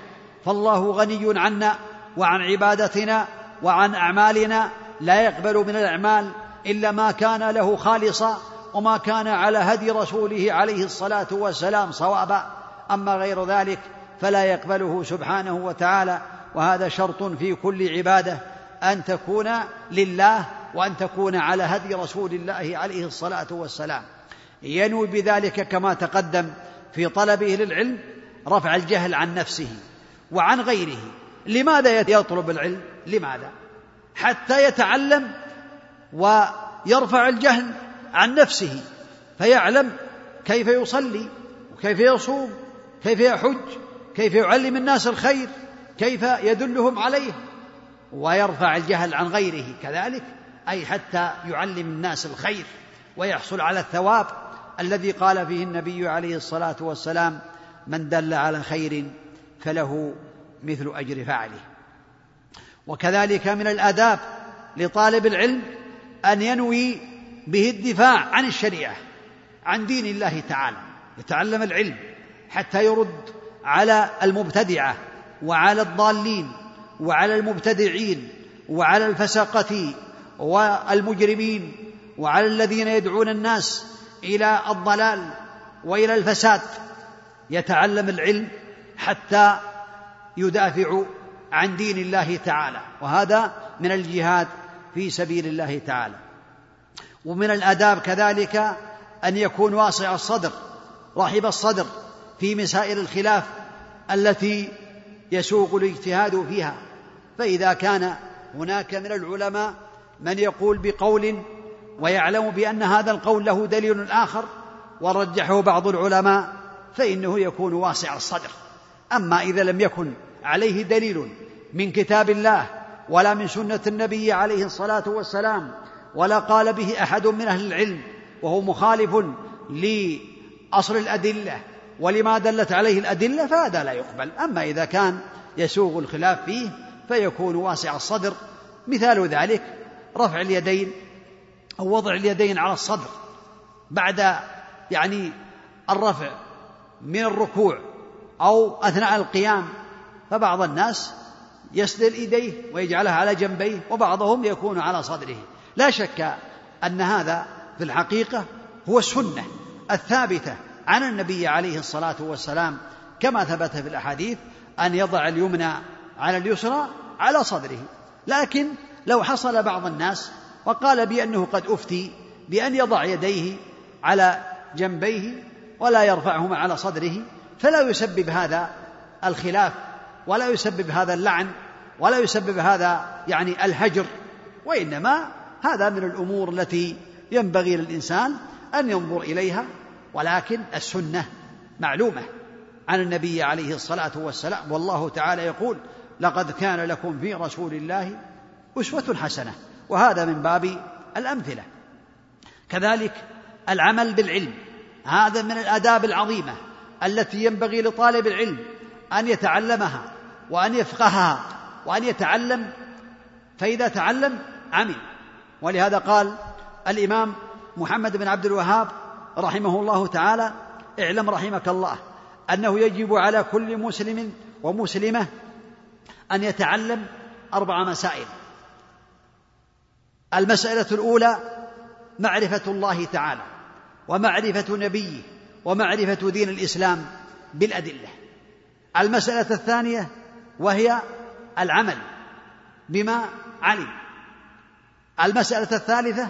فالله غني عنا وعن عبادتنا وعن أعمالنا. لا يقبل من الأعمال إلا ما كان له خالصا وما كان على هدي رسوله عليه الصلاة والسلام صوابا. أما غير ذلك فلا يقبله سبحانه وتعالى وهذا شرط في كل عبادة أن تكون لله وأن تكون على هدي رسول الله عليه الصلاة والسلام. ينوي بذلك كما تقدم في طلبه للعلم رفع الجهل عن نفسه وعن غيره. لماذا يطلب العلم؟ لماذا؟ حتى يتعلم ويرفع الجهل عن نفسه فيعلم كيف يصلي وكيف يصوم كيف يحج؟ كيف يعلم الناس الخير؟ كيف يدلهم عليه؟ ويرفع الجهل عن غيره كذلك أي حتى يعلم الناس الخير ويحصل على الثواب الذي قال فيه النبي عليه الصلاة والسلام من دل على خير فله مثل أجر فاعله. وكذلك من الآداب لطالب العلم أن ينوي به الدفاع عن الشريعة عن دين الله تعالى يتعلم العلم حتى يرد على المبتدعة وعلى الضالين وعلى المبتدعين وعلى الفسقة والمجرمين وعلى الذين يدعون الناس إلى الضلال وإلى الفساد. يتعلم العلم حتى يدافع عن دين الله تعالى وهذا من الجهاد في سبيل الله تعالى. ومن الآداب كذلك أن يكون واسع الصدر رحب الصدر. في مسائل الخلاف التي يسوق الاجتهاد فيها. فإذا كان هناك من العلماء من يقول بقول ويعلم بأن هذا القول له دليل آخر ورجحه بعض العلماء فإنه يكون واسع الصدر. أما إذا لم يكن عليه دليل من كتاب الله ولا من سنة النبي عليه الصلاة والسلام ولا قال به أحد من أهل العلم وهو مخالف لأصل الأدلة ولما دلت عليه الأدلة فهذا لا يقبل. أما إذا كان يسوغ الخلاف فيه فيكون واسع الصدر. مثال ذلك رفع اليدين أو وضع اليدين على الصدر بعد يعني الرفع من الركوع أو أثناء القيام. فبعض الناس يسدل إيديه ويجعلها على جنبيه وبعضهم يكون على صدره. لا شك أن هذا في الحقيقة هو السنة الثابتة عن النبي عليه الصلاة والسلام كما ثبت في الأحاديث أن يضع اليمنى على اليسرى على صدره. لكن لو حصل بعض الناس وقال بأنه قد أفتي بأن يضع يديه على جنبيه ولا يرفعهما على صدره فلا يسبب هذا الخلاف ولا يسبب هذا اللعن ولا يسبب هذا يعني الهجر. وإنما هذا من الأمور التي ينبغي للإنسان أن ينظر إليها ولكن السنة معلومة عن النبي عليه الصلاة والسلام. والله تعالى يقول لقد كان لكم في رسول الله أسوة حسنة. وهذا من باب الأمثلة. كذلك العمل بالعلم. هذا من الآداب العظيمة التي ينبغي لطالب العلم أن يتعلمها وأن يفقهها وأن يتعلم. فإذا تعلم عمل. ولهذا قال الإمام محمد بن عبد الوهاب رحمه الله تعالى اعلم رحمك الله أنه يجب على كل مسلم ومسلمة أن يتعلم أربع مسائل. المسألة الأولى معرفة الله تعالى ومعرفة نبيه ومعرفة دين الإسلام بالأدلة. المسألة الثانية وهي العمل بما علم. المسألة الثالثة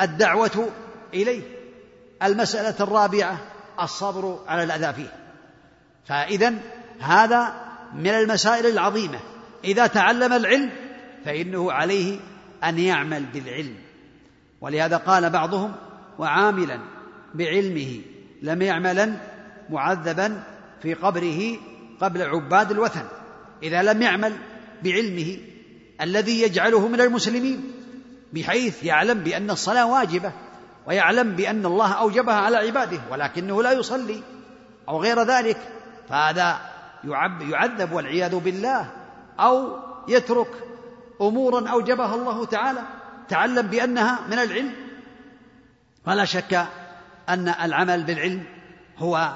الدعوة إليه. المسألة الرابعة الصبر على الأذى فيه. فاذا هذا من المسائل العظيمة. إذا تعلم العلم فإنه عليه أن يعمل بالعلم. ولهذا قال بعضهم وعاملا بعلمه لم يعملا معذبا في قبره قبل عباد الوثن. إذا لم يعمل بعلمه الذي يجعله من المسلمين بحيث يعلم بأن الصلاة واجبة. ويعلم بأن الله أوجبها على عباده ولكنه لا يصلي أو غير ذلك فهذا يعذب والعياذ بالله أو يترك أمورا أوجبها الله تعالى تعلم بأنها من العلم. فلا شك أن العمل بالعلم هو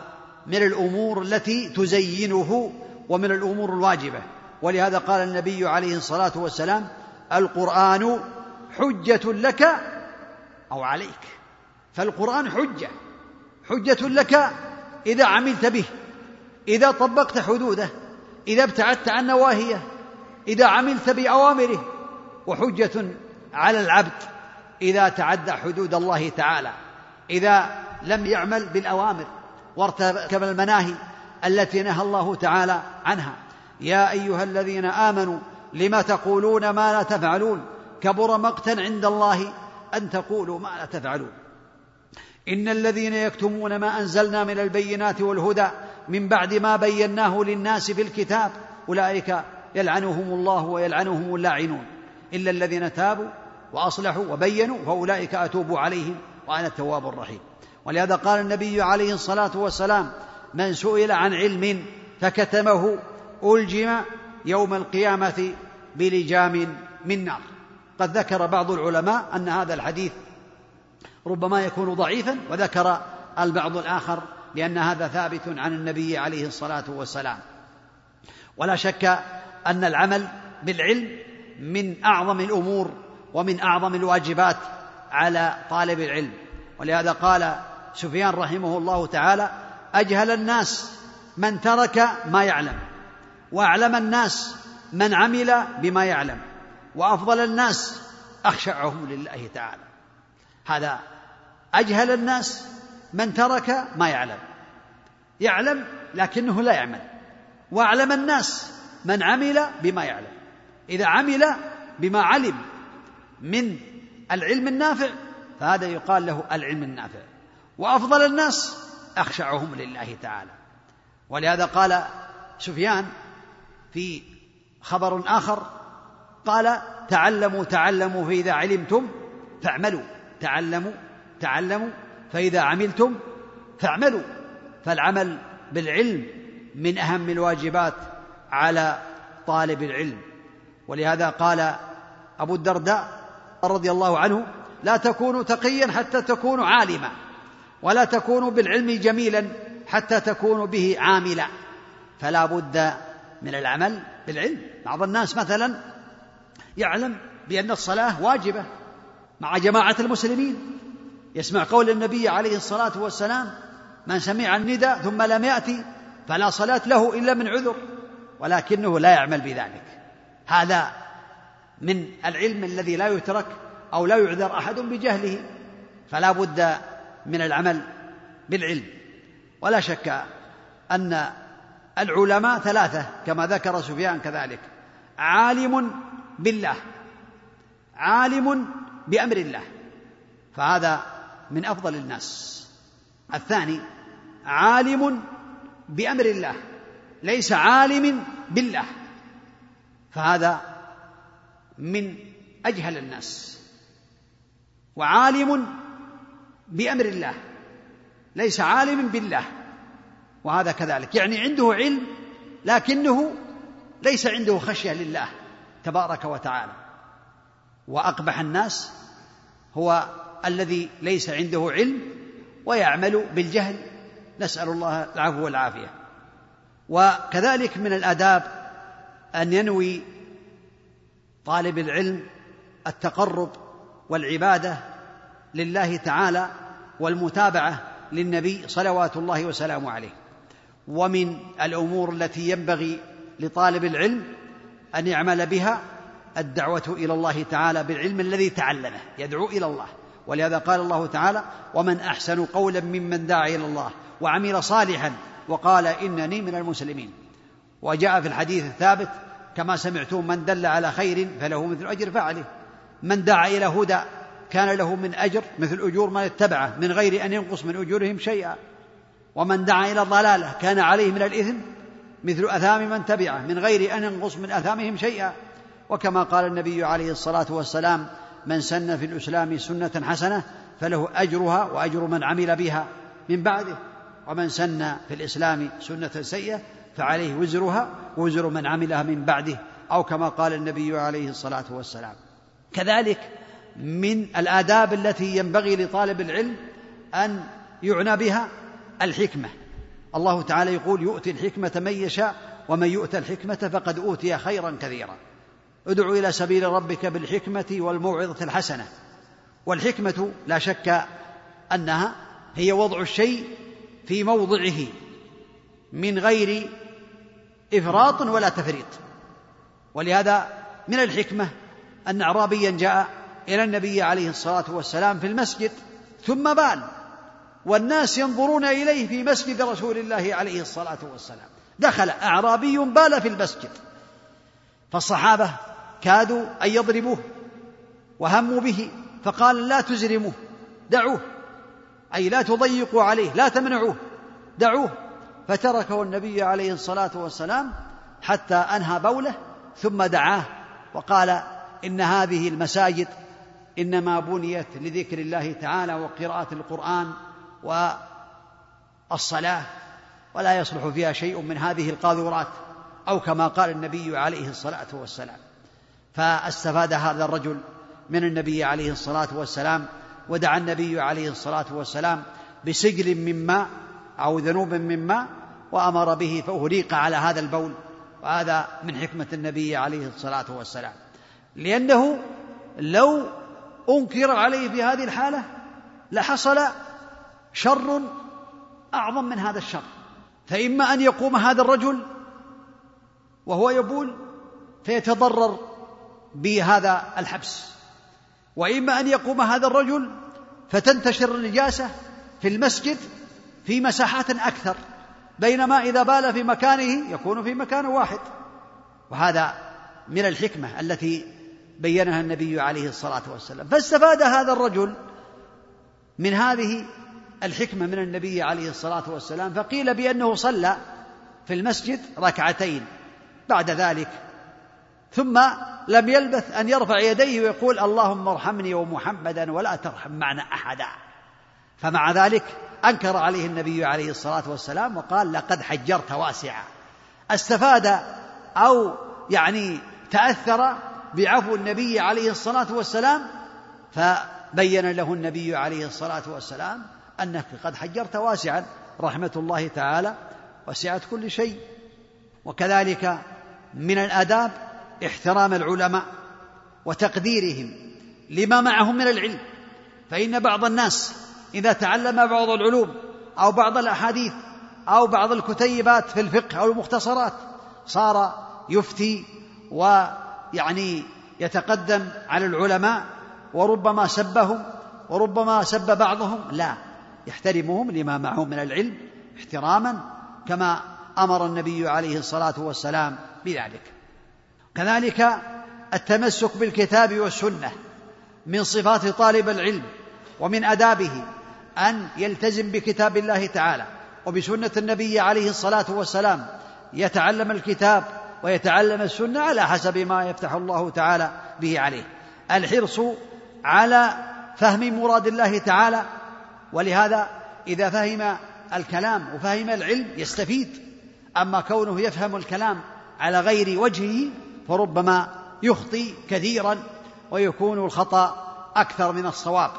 من الأمور التي تزينه ومن الأمور الواجبة. ولهذا قال النبي عليه الصلاة والسلام القرآن حجة لك أو عليك. فالقرآن حجة حجة لك إذا عملت به إذا طبقت حدوده إذا ابتعدت عن نواهيه إذا عملت بأوامره وحجة على العبد إذا تعدى حدود الله تعالى إذا لم يعمل بالأوامر وارتكب المناهي التي نهى الله تعالى عنها. يا أيها الذين آمنوا لم تقولون ما لا تفعلون؟ كبر مقتا عند الله أن تقولوا ما لا تفعلون. إن الذين يكتمون ما أنزلنا من البينات والهدى من بعد ما بيناه للناس في الكتاب أولئك يلعنهم الله ويلعنهم اللاعنون. إلا الذين تابوا وأصلحوا وبينوا فأولئك أتوب عليهم وأنا التواب الرحيم. ولهذا قال النبي عليه الصلاة والسلام من سئل عن علم فكتمه ألجم يوم القيامة بلجام من نار. قد ذكر بعض العلماء أن هذا الحديث ربما يكون ضعيفا وذكر البعض الآخر لأن هذا ثابت عن النبي عليه الصلاة والسلام. ولا شك أن العمل بالعلم من أعظم الأمور ومن أعظم الواجبات على طالب العلم. ولهذا قال سفيان رحمه الله تعالى أجهل الناس من ترك ما يعلم وأعلم الناس من عمل بما يعلم وأفضل الناس أخشعهم لله تعالى. هذا أجهل الناس من ترك ما يعلم. يعلم لكنه لا يعمل. وأعلم الناس من عمل بما يعلم. إذا عمل بما علم من العلم النافع فهذا يقال له العلم النافع. وأفضل الناس أخشعهم لله تعالى. ولهذا قال سفيان في خبر آخر قال تعلموا تعلموا فإذا علمتم فاعملوا. تعلموا تعلموا فإذا عملتم فاعملوا. فالعمل بالعلم من أهم الواجبات على طالب العلم. ولهذا قال أبو الدرداء رضي الله عنه لا تكونوا تقيا حتى تكونوا عالما ولا تكونوا بالعلم جميلا حتى تكونوا به عاملا. فلا بد من العمل بالعلم. بعض الناس مثلا يعلم بأن الصلاة واجبة مع جماعة المسلمين. يسمع قول النبي عليه الصلاة والسلام من سمع النداء ثم لم يأتي فلا صلاة له إلا من عذر ولكنه لا يعمل بذلك. هذا من العلم الذي لا يترك أو لا يعذر أحد بجهله فلا بد من العمل بالعلم. ولا شك أن العلماء ثلاثة كما ذكر سفيان كذلك عالم بالله عالم بأمر الله. فهذا من أفضل الناس. الثاني عالم بأمر الله. ليس عالم بالله. فهذا من أجهل الناس. وعالم بأمر الله. ليس عالم بالله. وهذا كذلك. يعني عنده علم لكنه ليس عنده خشية لله تبارك وتعالى. وأقبح الناس هو الذي ليس عنده علم ويعمل بالجهل. نسأل الله العفو والعافية. وكذلك من الآداب أن ينوي طالب العلم التقرب والعبادة لله تعالى والمتابعة للنبي صلوات الله وسلامه عليه. ومن الأمور التي ينبغي لطالب العلم أن يعمل بها الدعوة إلى الله تعالى بالعلم الذي تعلمه يدعو إلى الله. ولهذا قال الله تعالى ومن أحسن قولا ممن دعا إلى الله وعمل صالحا وقال إنني من المسلمين. وجاء في الحديث الثابت كما سمعتم من دل على خير فله مثل أجر فعله. من دعا إلى هدى كان له من أجر مثل أجور من اتبعه من غير أن ينقص من أجورهم شيئا. ومن دعا إلى ضلاله كان عليه من الإثم مثل أثام من تبعه من غير أن ينقص من أثامهم شيئا. وكما قال النبي عليه الصلاة والسلام من سن في الإسلام سنة حسنة فله أجرها وأجر من عمل بها. من بعده ومن سن في الإسلام سنة سيئة فعليه وزرها ووزر من عملها من بعده. أو كما قال النبي عليه الصلاة والسلام. كذلك من الآداب التي ينبغي لطالب العلم أن يعنى بها الحكمة. الله تعالى يقول يؤتي الحكمة من يشاء ومن يؤتى الحكمة فقد أوتي خيرا كثيرا. ادع إلى سبيل ربك بالحكمة والموعظة الحسنة. والحكمة لا شك أنها هي وضع الشيء في موضعه من غير إفراط ولا تفريط. ولهذا من الحكمة أن اعرابيا جاء إلى النبي عليه الصلاة والسلام في المسجد ثم بال. والناس ينظرون إليه في مسجد رسول الله عليه الصلاة والسلام. دخل أعرابي بال في المسجد. فالصحابة كادوا أن يضربوه وهموا به فقال لا تزرموه دعوه أي لا تضيقوا عليه لا تمنعوه دعوه. فتركه النبي عليه الصلاة والسلام حتى أنهى بوله ثم دعاه وقال إن هذه المساجد إنما بنيت لذكر الله تعالى وقراءة القرآن والصلاة ولا يصلح فيها شيء من هذه القاذورات أو كما قال النبي عليه الصلاة والسلام. فاستفاد هذا الرجل من النبي عليه الصلاة والسلام ودعا النبي عليه الصلاة والسلام بسجل من ماء أو ذنوب من ماء وأمر به فأهريق على هذا البول. وهذا من حكمة النبي عليه الصلاة والسلام. لأنه لو أنكر عليه في هذه الحالة لحصل شر أعظم من هذا الشر. فإما أن يقوم هذا الرجل وهو يبول فيتضرر. بهذا الحبس. وإما أن يقوم هذا الرجل فتنتشر النجاسة في المسجد في مساحات أكثر بينما إذا بال في مكانه يكون في مكان واحد. وهذا من الحكمة التي بينها النبي عليه الصلاة والسلام. فاستفاد هذا الرجل من هذه الحكمة من النبي عليه الصلاة والسلام فقيل بأنه صلى في المسجد ركعتين بعد ذلك. ثم لم يلبث أن يرفع يديه ويقول اللهم ارحمني ومحمدا ولا ترحم معنا أحدا. فمع ذلك أنكر عليه النبي عليه الصلاة والسلام وقال لقد حجرت واسعا. استفاد أو يعني تأثر بعفو النبي عليه الصلاة والسلام فبين له النبي عليه الصلاة والسلام أنك قد حجرت واسعا. رحمة الله تعالى وسعت كل شيء. وكذلك من الآداب احترام العلماء وتقديرهم لما معهم من العلم. فإن بعض الناس إذا تعلم بعض العلوم أو بعض الأحاديث أو بعض الكتيبات في الفقه أو المختصرات صار يفتي ويعني يتقدم على العلماء وربما سبهم وربما سب بعضهم. لا يحترمهم لما معهم من العلم احتراما كما أمر النبي عليه الصلاة والسلام بذلك. كذلك التمسك بالكتاب والسنة من صفات طالب العلم ومن أدابه أن يلتزم بكتاب الله تعالى وبسنة النبي عليه الصلاة والسلام. يتعلم الكتاب ويتعلم السنة على حسب ما يفتح الله تعالى به عليه. الحرص على فهم مراد الله تعالى ولهذا إذا فهم الكلام وفهم العلم يستفيد أما كونه يفهم الكلام على غير وجهه فربما يخطي كثيرا ويكون الخطأ أكثر من الصواب.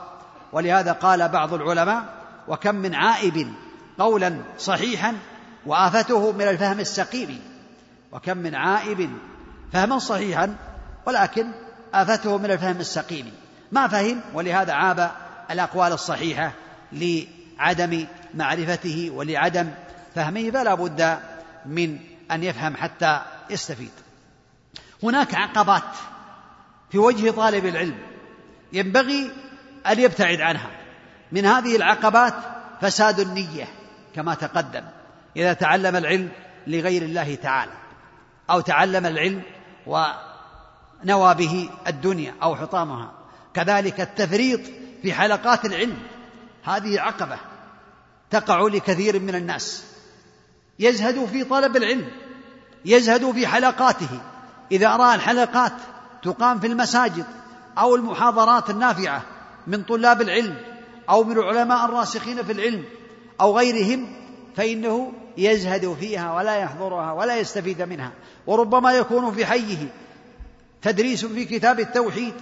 ولهذا قال بعض العلماء وكم من عائب قولا صحيحا وآفته من الفهم السقيم. وكم من عائب فهما صحيحا ولكن آفته من الفهم السقيم. ما فهم؟ ولهذا عاب الأقوال الصحيحة لعدم معرفته ولعدم فهمه. فلا بد من أن يفهم حتى يستفيد. هناك عقبات في وجه طالب العلم ينبغي أن يبتعد عنها. من هذه العقبات فساد النية كما تقدم إذا تعلم العلم لغير الله تعالى أو تعلم العلم ونوى به الدنيا أو حطامها. كذلك التفريط في حلقات العلم هذه عقبة تقع لكثير من الناس. يزهد في طلب العلم يزهد في حلقاته إذا رأى الحلقات تقام في المساجد أو المحاضرات النافعة من طلاب العلم أو من العلماء الراسخين في العلم أو غيرهم فإنه يزهد فيها ولا يحضرها ولا يستفيد منها. وربما يكون في حيه تدريس في كتاب التوحيد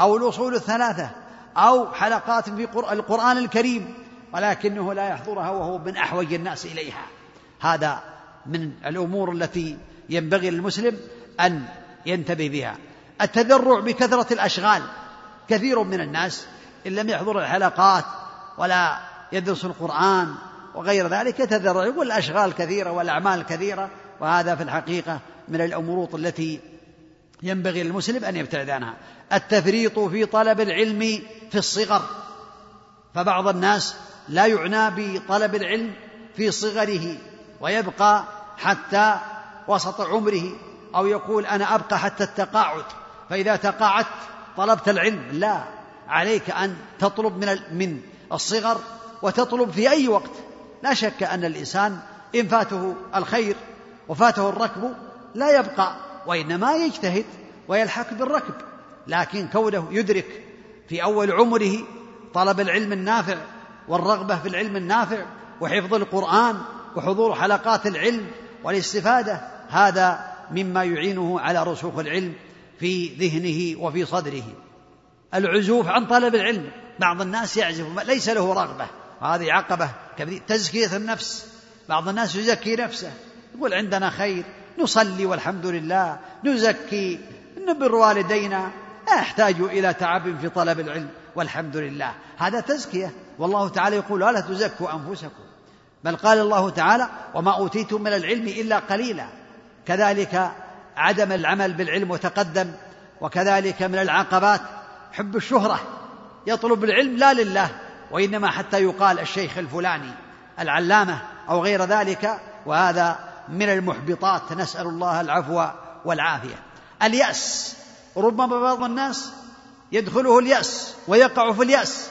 أو الأصول الثلاثة أو حلقات في القرآن الكريم ولكنه لا يحضرها وهو من أحوج الناس إليها. هذا من الأمور التي ينبغي للمسلم أن ينتبه بها. التذرع بكثرة الأشغال. كثير من الناس إن لم يحضر الحلقات ولا يدرس القرآن وغير ذلك يتذرع يقول الأشغال كثيرة والأعمال كثيرة وهذا في الحقيقة من الأمور التي ينبغي للمسلم أن يبتعد عنها. التفريط في طلب العلم في الصغر. فبعض الناس لا يعنى بطلب العلم في صغره ويبقى حتى وسط عمره. أو يقول أنا أبقى حتى التقاعد فإذا تقاعدت طلبت العلم. لا عليك أن تطلب من من الصغر وتطلب في أي وقت. لا شك أن الإنسان إن فاته الخير وفاته الركب لا يبقى وإنما يجتهد ويلحق بالركب. لكن كونه يدرك في أول عمره طلب العلم النافع والرغبة في العلم النافع وحفظ القرآن وحضور حلقات العلم والاستفادة هذا مما يعينه على رسوخ العلم في ذهنه وفي صدره. العزوف عن طلب العلم. بعض الناس يعزف ليس له رغبة. وهذه عقبة كبيرة. تزكية النفس. بعض الناس يزكي نفسه. يقول عندنا خير. نصلي والحمد لله. نزكي. نبر والدينا. لا يحتاج إلى تعب في طلب العلم. والحمد لله. هذا تزكية. والله تعالى يقول لا تزكوا أنفسكم. بل قال الله تعالى وما أوتيتم من العلم إلا قليلا كذلك عدم العمل بالعلم وتقدم وكذلك من العقبات حب الشهرة يطلب العلم لا لله وإنما حتى يقال الشيخ الفلاني العلامة أو غير ذلك وهذا من المحبطات نسأل الله العفو والعافية. اليأس ربما بعض الناس يدخله اليأس ويقع في اليأس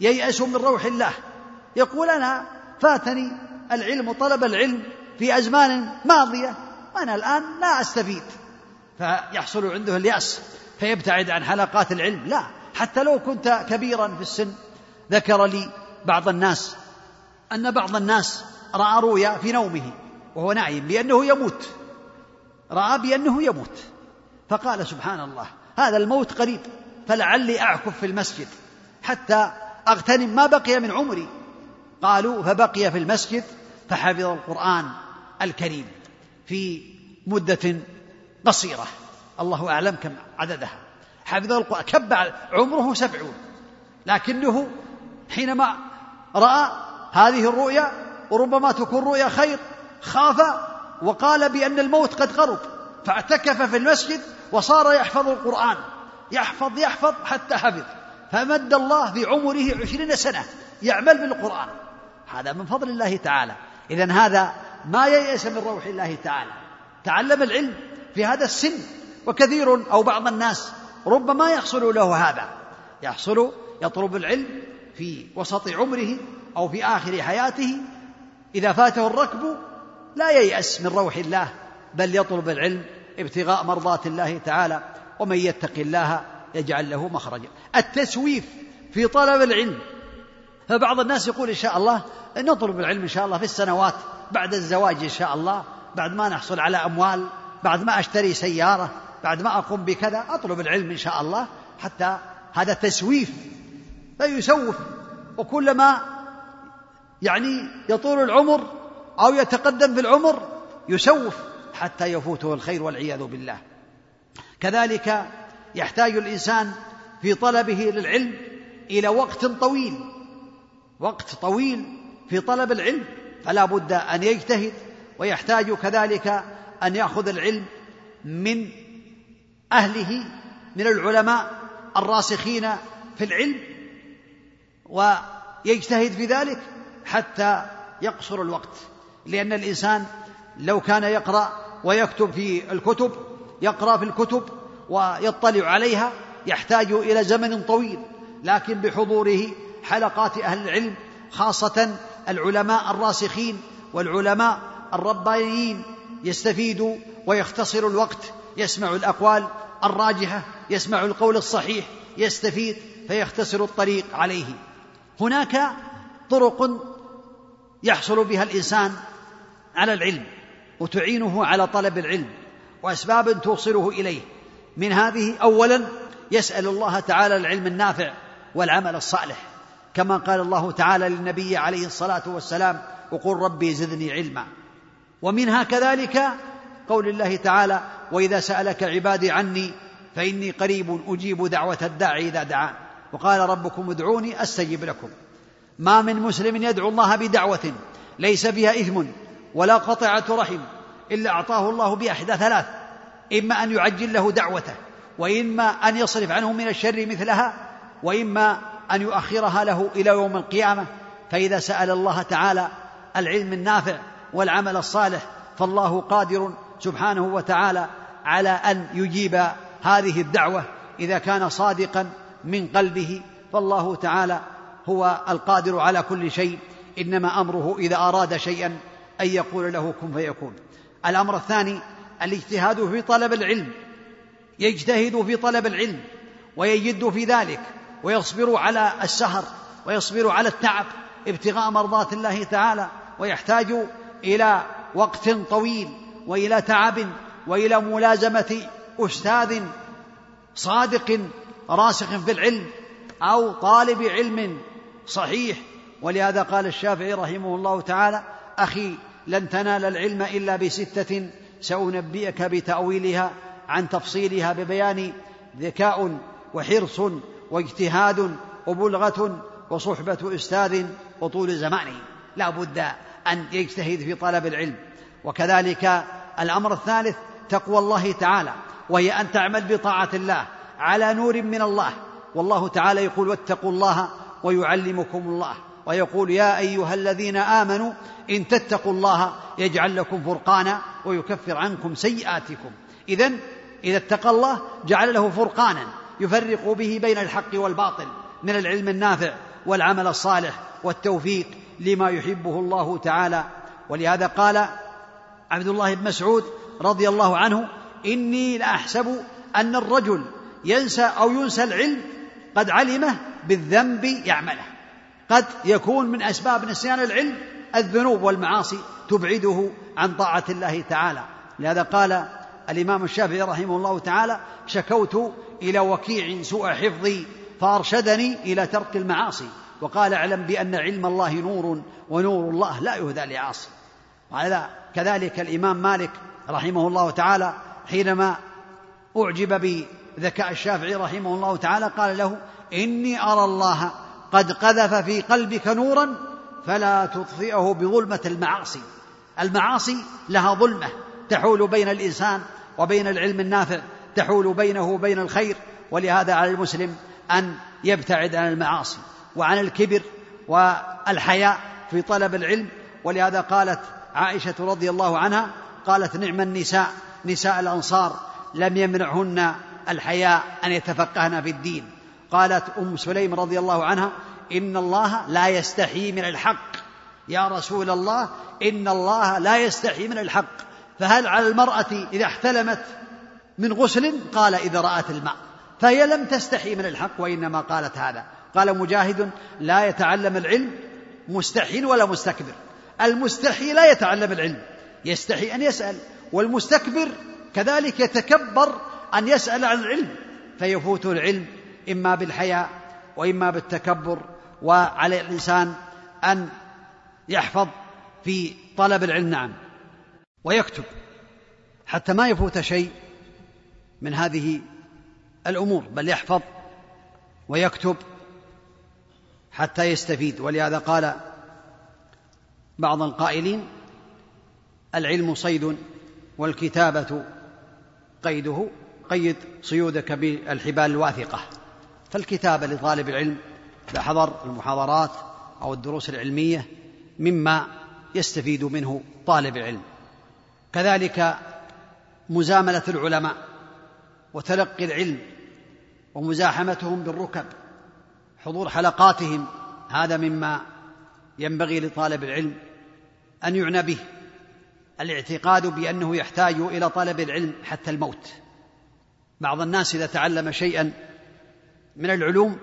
ييأس من روح الله يقول أنا فاتني العلم وطلب العلم في أزمان ماضية وأنا الآن لا أستفيد. فيحصل عنده اليأس فيبتعد عن حلقات العلم. لا حتى لو كنت كبيرا في السن ذكر لي بعض الناس أن بعض الناس رأى رؤيا في نومه وهو نايم بأنه يموت. رأى بأنه يموت. فقال سبحان الله هذا الموت قريب فلعلي أعكف في المسجد حتى أغتنم ما بقي من عمري. قالوا فبقي في المسجد فحفظ القرآن الكريم. في مدة قصيرة. الله أعلم كم عددها. حفظ القرآن. كب عمره سبعون. لكنه حينما رأى هذه الرؤيا وربما تكون رؤيا خير خاف وقال بأن الموت قد قرب فاعتكف في المسجد وصار يحفظ القرآن. يحفظ يحفظ حتى حفظ. فمد الله في عمره عشرين سنة يعمل بالقرآن. هذا من فضل الله تعالى. إذا هذا ما ييأس من روح الله تعالى. تعلم العلم في هذا السن. وكثير أو بعض الناس ربما يحصل له هذا. يحصل يطلب العلم في وسط عمره أو في آخر حياته. إذا فاته الركب لا ييأس من روح الله بل يطلب العلم ابتغاء مرضات الله تعالى. ومن يتق الله يجعل له مخرجا. التسويف في طلب العلم. فبعض الناس يقول إن شاء الله نطلب العلم إن شاء الله في السنوات. بعد الزواج إن شاء الله بعد ما نحصل على أموال بعد ما أشتري سيارة بعد ما أقوم بكذا أطلب العلم إن شاء الله حتى هذا تسويف فيسوف وكلما يعني يطول العمر أو يتقدم في العمر يسوف حتى يفوته الخير والعياذ بالله. كذلك يحتاج الإنسان في طلبه للعلم إلى وقت طويل وقت طويل في طلب العلم. فلا بد أن يجتهد ويحتاج كذلك أن يأخذ العلم من أهله من العلماء الراسخين في العلم ويجتهد في ذلك حتى يقصر الوقت. لأن الإنسان لو كان يقرأ ويكتب في الكتب يقرأ في الكتب ويطلع عليها يحتاج إلى زمن طويل لكن بحضوره حلقات أهل العلم خاصة العلماء الراسخين والعلماء الربانيين يستفيد ويختصر الوقت يسمع الأقوال الراجحة يسمع القول الصحيح يستفيد فيختصر الطريق عليه. هناك طرق يحصل بها الإنسان على العلم وتعينه على طلب العلم وأسباب توصله إليه. من هذه أولا يسأل الله تعالى العلم النافع والعمل الصالح. كما قال الله تعالى للنبي عليه الصلاة والسلام وقل ربي زدني علما. ومنها كذلك قول الله تعالى وإذا سألك عبادي عني فإني قريب أجيب دعوة الداعي إذا دعان. وقال ربكم ادعوني أستجب لكم. ما من مسلم يدعو الله بدعوة ليس فيها إثم ولا قطعة رحم إلا أعطاه الله بأحدى ثلاث إما أن يعجل له دعوته وإما أن يصرف عنه من الشر مثلها وإما أن يؤخرها له إلى يوم القيامة. فإذا سأل الله تعالى العلم النافع والعمل الصالح فالله قادر سبحانه وتعالى على أن يجيب هذه الدعوة. إذا كان صادقا من قلبه فالله تعالى هو القادر على كل شيء. إنما أمره إذا أراد شيئا أن يقول له كن فيكون. الأمر الثاني الاجتهاد في طلب العلم. يجتهد في طلب العلم ويجد في ذلك. ويصبر على السهر ويصبر على التعب ابتغاء مرضات الله تعالى ويحتاج إلى وقت طويل وإلى تعب وإلى ملازمة أستاذ صادق راسخ في العلم أو طالب علم صحيح. ولهذا قال الشافعي رحمه الله تعالى أخي لن تنال العلم إلا بستة سأنبئك بتأويلها عن تفصيلها ببيان ذكاء وحرص واجتهاد وبلغة وصحبة أستاذ وطول زمان. لا بد أن يجتهد في طلب العلم. وكذلك الأمر الثالث تقوى الله تعالى وهي أن تعمل بطاعة الله على نور من الله. والله تعالى يقول واتقوا الله ويعلمكم الله. ويقول يا أيها الذين آمنوا إن تتقوا الله يجعل لكم فرقانا ويكفر عنكم سيئاتكم. اذا إذا اتقى الله جعل له فرقانا. يفرق به بين الحق والباطل من العلم النافع والعمل الصالح والتوفيق لما يحبه الله تعالى. ولهذا قال عبد الله بن مسعود رضي الله عنه إني لأحسب أن الرجل ينسى أو ينسى العلم قد علمه بالذنب يعمله. قد يكون من أسباب نسيان العلم الذنوب والمعاصي تبعده عن طاعة الله تعالى. لهذا قال الإمام الشافعي رحمه الله تعالى شكوت إلى وكيع سوء حفظي فأرشدني إلى ترك المعاصي وقال اعلم بأن علم الله نور ونور الله لا يهدى لعاصي. وهذا كذلك الإمام مالك رحمه الله تعالى حينما أعجب بذكاء الشافعي رحمه الله تعالى قال له إني أرى الله قد قذف في قلبك نورا فلا تطفئه بظلمة المعاصي. المعاصي لها ظلمة تحول بين الإنسان وبين العلم النافع تحول بينه وبين الخير ولهذا على المسلم أن يبتعد عن المعاصي وعن الكبر والحياء في طلب العلم. ولهذا قالت عائشة رضي الله عنها قالت نعم النساء نساء الأنصار لم يمنعهن الحياء أن يتفقهن في الدين. قالت أم سليم رضي الله عنها إن الله لا يستحي من الحق. يا رسول الله إن الله لا يستحي من الحق. فهل على المرأة إذا احتلمت من غسل؟ قال إذا رأت الماء. فهي لم تستحي من الحق وإنما قالت هذا. قال مجاهد لا يتعلم العلم مستحي ولا مستكبر. المستحي لا يتعلم العلم يستحي أن يسأل. والمستكبر كذلك يتكبر أن يسأل عن العلم فيفوت العلم إما بالحياء وإما بالتكبر. وعلى الإنسان أن يحفظ في طلب العلم. نعم. ويكتب حتى ما يفوت شيء من هذه الأمور بل يحفظ ويكتب حتى يستفيد. ولهذا قال بعض القائلين العلم صيد والكتابة قيده قيد صيودك بالحبال الواثقة. فالكتابه لطالب العلم بحضر المحاضرات أو الدروس العلمية مما يستفيد منه طالب العلم. كذلك مزاملة العلماء وتلقي العلم ومزاحمتهم بالركب حضور حلقاتهم هذا مما ينبغي لطالب العلم أن يعنى به. الاعتقاد بأنه يحتاج إلى طلب العلم حتى الموت. بعض الناس إذا تعلم شيئا من العلوم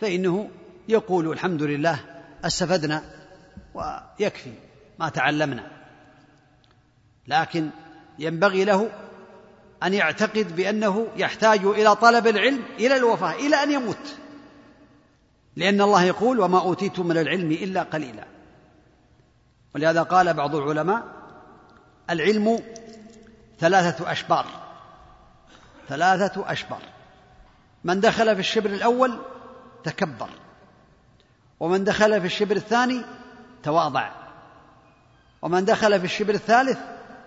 فإنه يقول الحمد لله أستفدنا ويكفي ما تعلمنا. لكن ينبغي له أن يعتقد بأنه يحتاج إلى طلب العلم إلى الوفاة إلى أن يموت. لأن الله يقول وما أوتيتم من العلم إلا قليلا. ولهذا قال بعض العلماء العلم ثلاثة أشبار ثلاثة أشبار. من دخل في الشبر الأول تكبر ومن دخل في الشبر الثاني تواضع ومن دخل في الشبر الثالث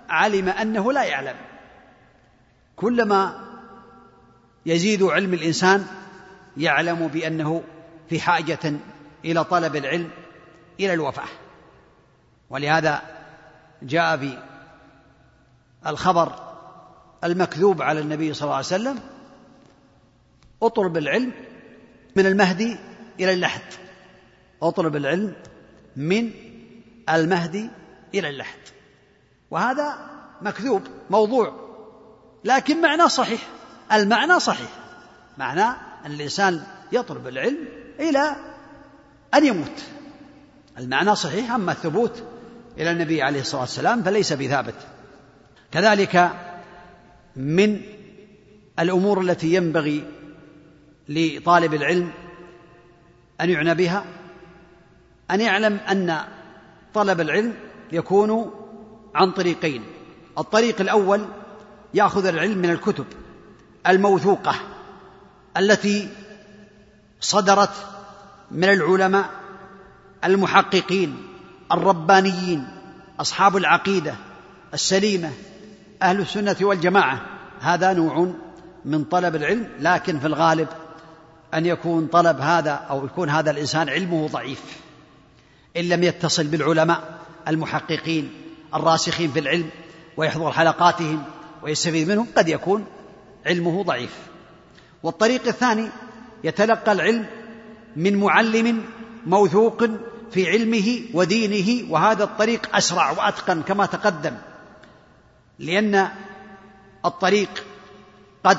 علم أنه لا يعلم. كلما يزيد علم الإنسان يعلم بأنه في حاجة إلى طلب العلم إلى الوفاة. ولهذا جاء في الخبر المكذوب على النبي صلى الله عليه وسلم اطلب العلم من المهدي إلى اللحد. اطلب العلم من المهدي إلى اللحد. وهذا مكذوب موضوع. لكن معناه صحيح. المعنى صحيح. معناه أن الإنسان يطلب العلم إلى أن يموت. المعنى صحيح أما الثبوت إلى النبي عليه الصلاة والسلام فليس بثابت. كذلك من الأمور التي ينبغي لطالب العلم أن يعنى بها أن يعلم أن طلب العلم يكون عن طريقين. الطريق الأول يأخذ العلم من الكتب الموثوقة التي صدرت من العلماء المحققين الربانيين أصحاب العقيدة السليمة أهل السنة والجماعة. هذا نوع من طلب العلم لكن في الغالب أن يكون طلب هذا أو يكون هذا الإنسان علمه ضعيف إن لم يتصل بالعلماء المحققين. الراسخين في العلم ويحضر حلقاتهم ويستفيد منهم قد يكون علمه ضعيف. والطريق الثاني يتلقى العلم من معلم موثوق في علمه ودينه وهذا الطريق أسرع وأتقن كما تقدم لأن الطريق قد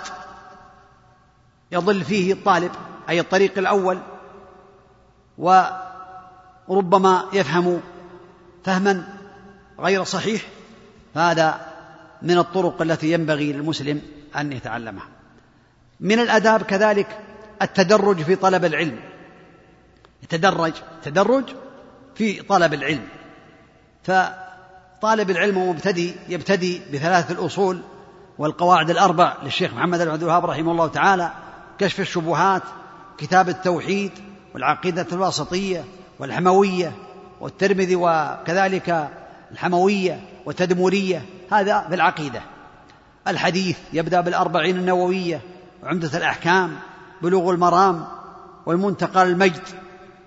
يضل فيه الطالب أي الطريق الأول وربما يفهم فهما غير صحيح فهذا من الطرق التي ينبغي للمسلم أن يتعلمها. من الأداب كذلك التدرج في طلب العلم. يتدرج تدرج في طلب العلم. فطالب العلم ومبتدي يبتدي بثلاث الأصول والقواعد الأربع للشيخ محمد بن عبد الوهاب رحمه الله تعالى كشف الشبهات كتاب التوحيد والعقيدة الواسطية والحموية والترمذي وكذلك الحموية والتدمورية هذا في العقيدة. الحديث يبدأ بالأربعين النووية وعمدة الأحكام بلوغ المرام والمنتقى المجد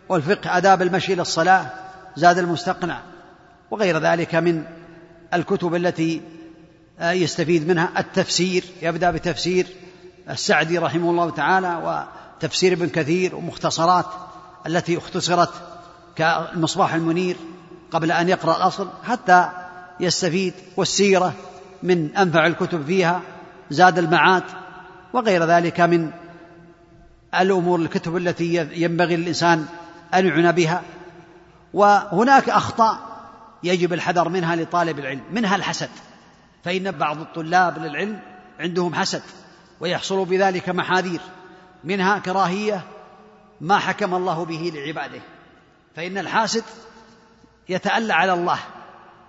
والفقه آداب المشي إلى الصلاة زاد المستقنع وغير ذلك من الكتب التي يستفيد منها التفسير يبدأ بتفسير السعدي رحمه الله تعالى وتفسير ابن كثير ومختصرات التي اختصرت كالمصباح المنير. قبل أن يقرأ الأصل حتى يستفيد والسيرة من أنفع الكتب فيها زاد المعاد وغير ذلك من الأمور الكتب التي ينبغي للإنسان أن يعنى بها. وهناك أخطاء يجب الحذر منها لطالب العلم منها الحسد. فإن بعض الطلاب للعلم عندهم حسد ويحصل بذلك محاذير منها كراهية ما حكم الله به لعباده. فإن الحاسد يتألى على الله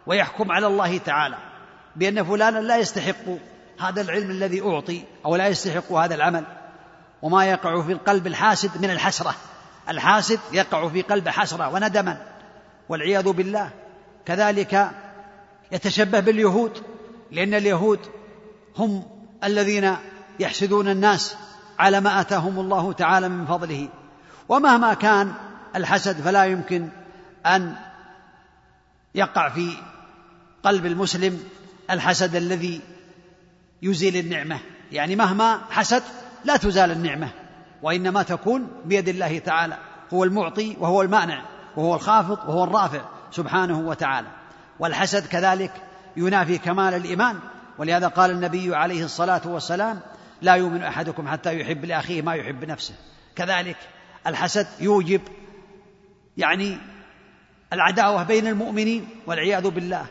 ويحكم على الله تعالى بأن فلانا لا يستحق هذا العلم الذي أعطي أو لا يستحق هذا العمل. وما يقع في القلب الحاسد من الحسرة. الحاسد يقع في قلب حسرة وندما. والعياذ بالله. كذلك يتشبه باليهود لأن اليهود هم الذين يحسدون الناس على ما آتاهم الله تعالى من فضله. ومهما كان الحسد فلا يمكن أن يقع في قلب المسلم الحسد الذي يزيل النعمة. يعني مهما حسد لا تزال النعمة وإنما تكون بيد الله تعالى. هو المعطي وهو المانع وهو الخافض وهو الرافع سبحانه وتعالى. والحسد كذلك ينافي كمال الإيمان. ولهذا قال النبي عليه الصلاة والسلام لا يؤمن أحدكم حتى يحب لأخيه ما يحب نفسه. كذلك الحسد يوجب يعني العداوة بين المؤمنين والعياذ بالله.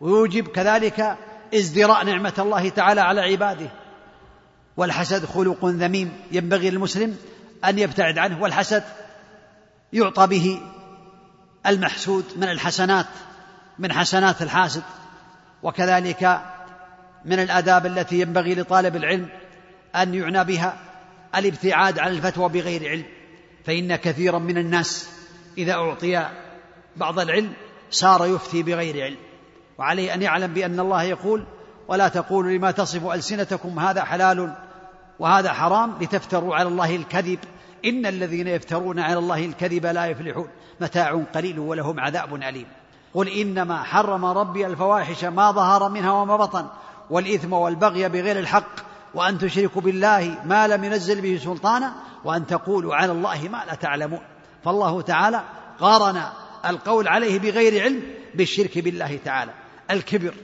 ويوجب كذلك ازدراء نعمة الله تعالى على عباده. والحسد خلق ذميم ينبغي للمسلم أن يبتعد عنه والحسد يعطى به المحسود من الحسنات من حسنات الحاسد وكذلك من الآداب التي ينبغي لطالب العلم أن يعنى بها الابتعاد عن الفتوى بغير علم. فإن كثيرا من الناس إذا أعطي بعض العلم صار يفتي بغير علم وعليه أن يعلم بأن الله يقول ولا تقولوا لما تصف ألسنتكم هذا حلال وهذا حرام لتفتروا على الله الكذب إن الذين يفترون على الله الكذب لا يفلحون متاع قليل ولهم عذاب أليم. قل إنما حرم ربي الفواحش ما ظهر منها وما بطن والإثم والبغي بغير الحق وأن تشركوا بالله ما لم ينزل به سلطانا وأن تقولوا على الله ما لا تعلمون. فالله تعالى قارن القول عليه بغير علم بالشرك بالله تعالى. الكبر.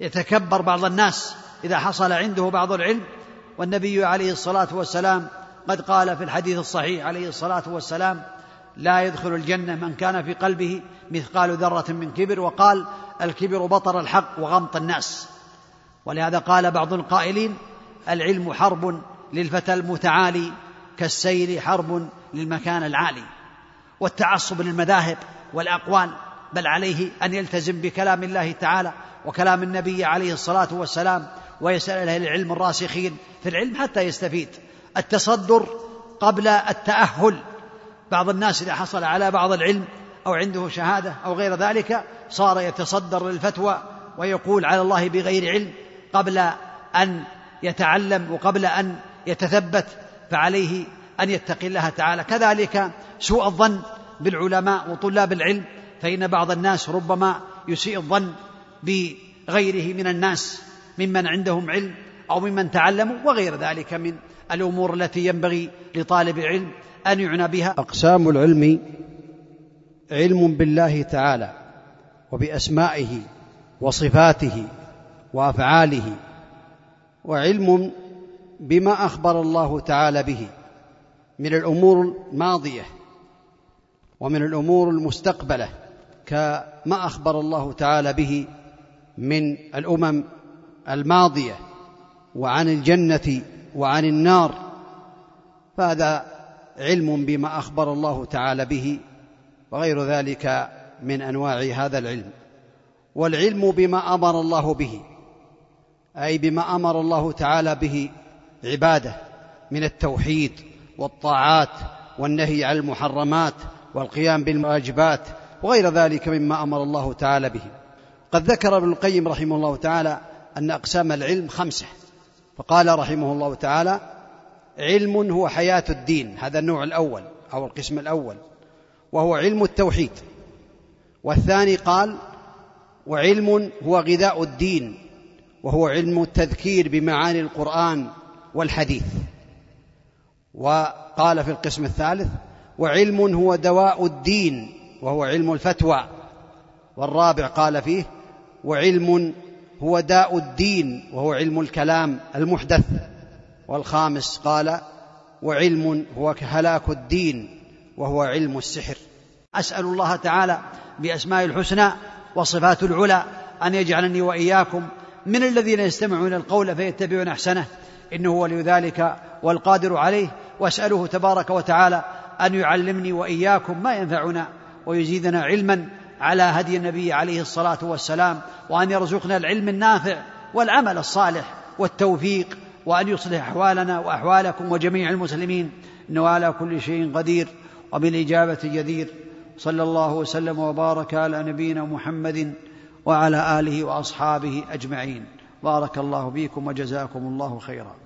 يتكبر بعض الناس إذا حصل عنده بعض العلم. والنبي عليه الصلاة والسلام قد قال في الحديث الصحيح عليه الصلاة والسلام لا يدخل الجنة من كان في قلبه مثقال ذرة من كبر. وقال الكبر بطر الحق وغمط الناس. ولهذا قال بعض القائلين العلم حرب للفتى المتعالي كالسيل حرب للمكان العالي. والتعصب للمذاهب. والأقوال بل عليه أن يلتزم بكلام الله تعالى وكلام النبي عليه الصلاة والسلام ويسأل أهل العلم الراسخين في العلم حتى يستفيد. التصدر قبل التأهل. بعض الناس إذا حصل على بعض العلم أو عنده شهادة أو غير ذلك صار يتصدر للفتوى ويقول على الله بغير علم قبل أن يتعلم وقبل أن يتثبت فعليه أن يتقي الله تعالى. كذلك سوء الظن بالعلماء وطلاب العلم فإن بعض الناس ربما يسيء الظن بغيره من الناس ممن عندهم علم أو ممن تعلموا وغير ذلك من الأمور التي ينبغي لطالب العلم أن يعنى بها. أقسام العلم علم بالله تعالى وبأسمائه وصفاته وأفعاله وعلم بما أخبر الله تعالى به من الأمور الماضية. ومن الأمور المستقبلة كما أخبر الله تعالى به من الأمم الماضية وعن الجنة وعن النار. فهذا علم بما أخبر الله تعالى به وغير ذلك من أنواع هذا العلم. والعلم بما أمر الله به أي بما أمر الله تعالى به عباده من التوحيد والطاعات والنهي عن المحرمات والقيام بالواجبات وغير ذلك مما أمر الله تعالى به. قد ذكر ابن القيم رحمه الله تعالى أن أقسام العلم خمسة. فقال رحمه الله تعالى علم هو حياة الدين هذا النوع الأول أو القسم الأول وهو علم التوحيد. والثاني قال وعلم هو غذاء الدين وهو علم التذكير بمعاني القرآن والحديث. وقال في القسم الثالث وعلم هو دواء الدين وهو علم الفتوى. والرابع قال فيه وعلم هو داء الدين وهو علم الكلام المحدث. والخامس قال وعلم هو هلاك الدين وهو علم السحر. أسأل الله تعالى بأسماء الحسنى وصفات العلى أن يجعلني وإياكم من الذين يستمعون القول فيتبعون أحسنه. إنه ولي ذلك والقادر عليه. واساله تبارك وتعالى أن يعلمني وإياكم ما ينفعنا ويزيدنا علما على هدي النبي عليه الصلاة والسلام وأن يرزقنا العلم النافع والعمل الصالح والتوفيق وأن يصلح أحوالنا وأحوالكم وجميع المسلمين إنه على كل شيء قدير وبالإجابة جدير. صلى الله وسلم وبارك على نبينا محمد وعلى آله وأصحابه أجمعين. بارك الله فيكم وجزاكم الله خيرا.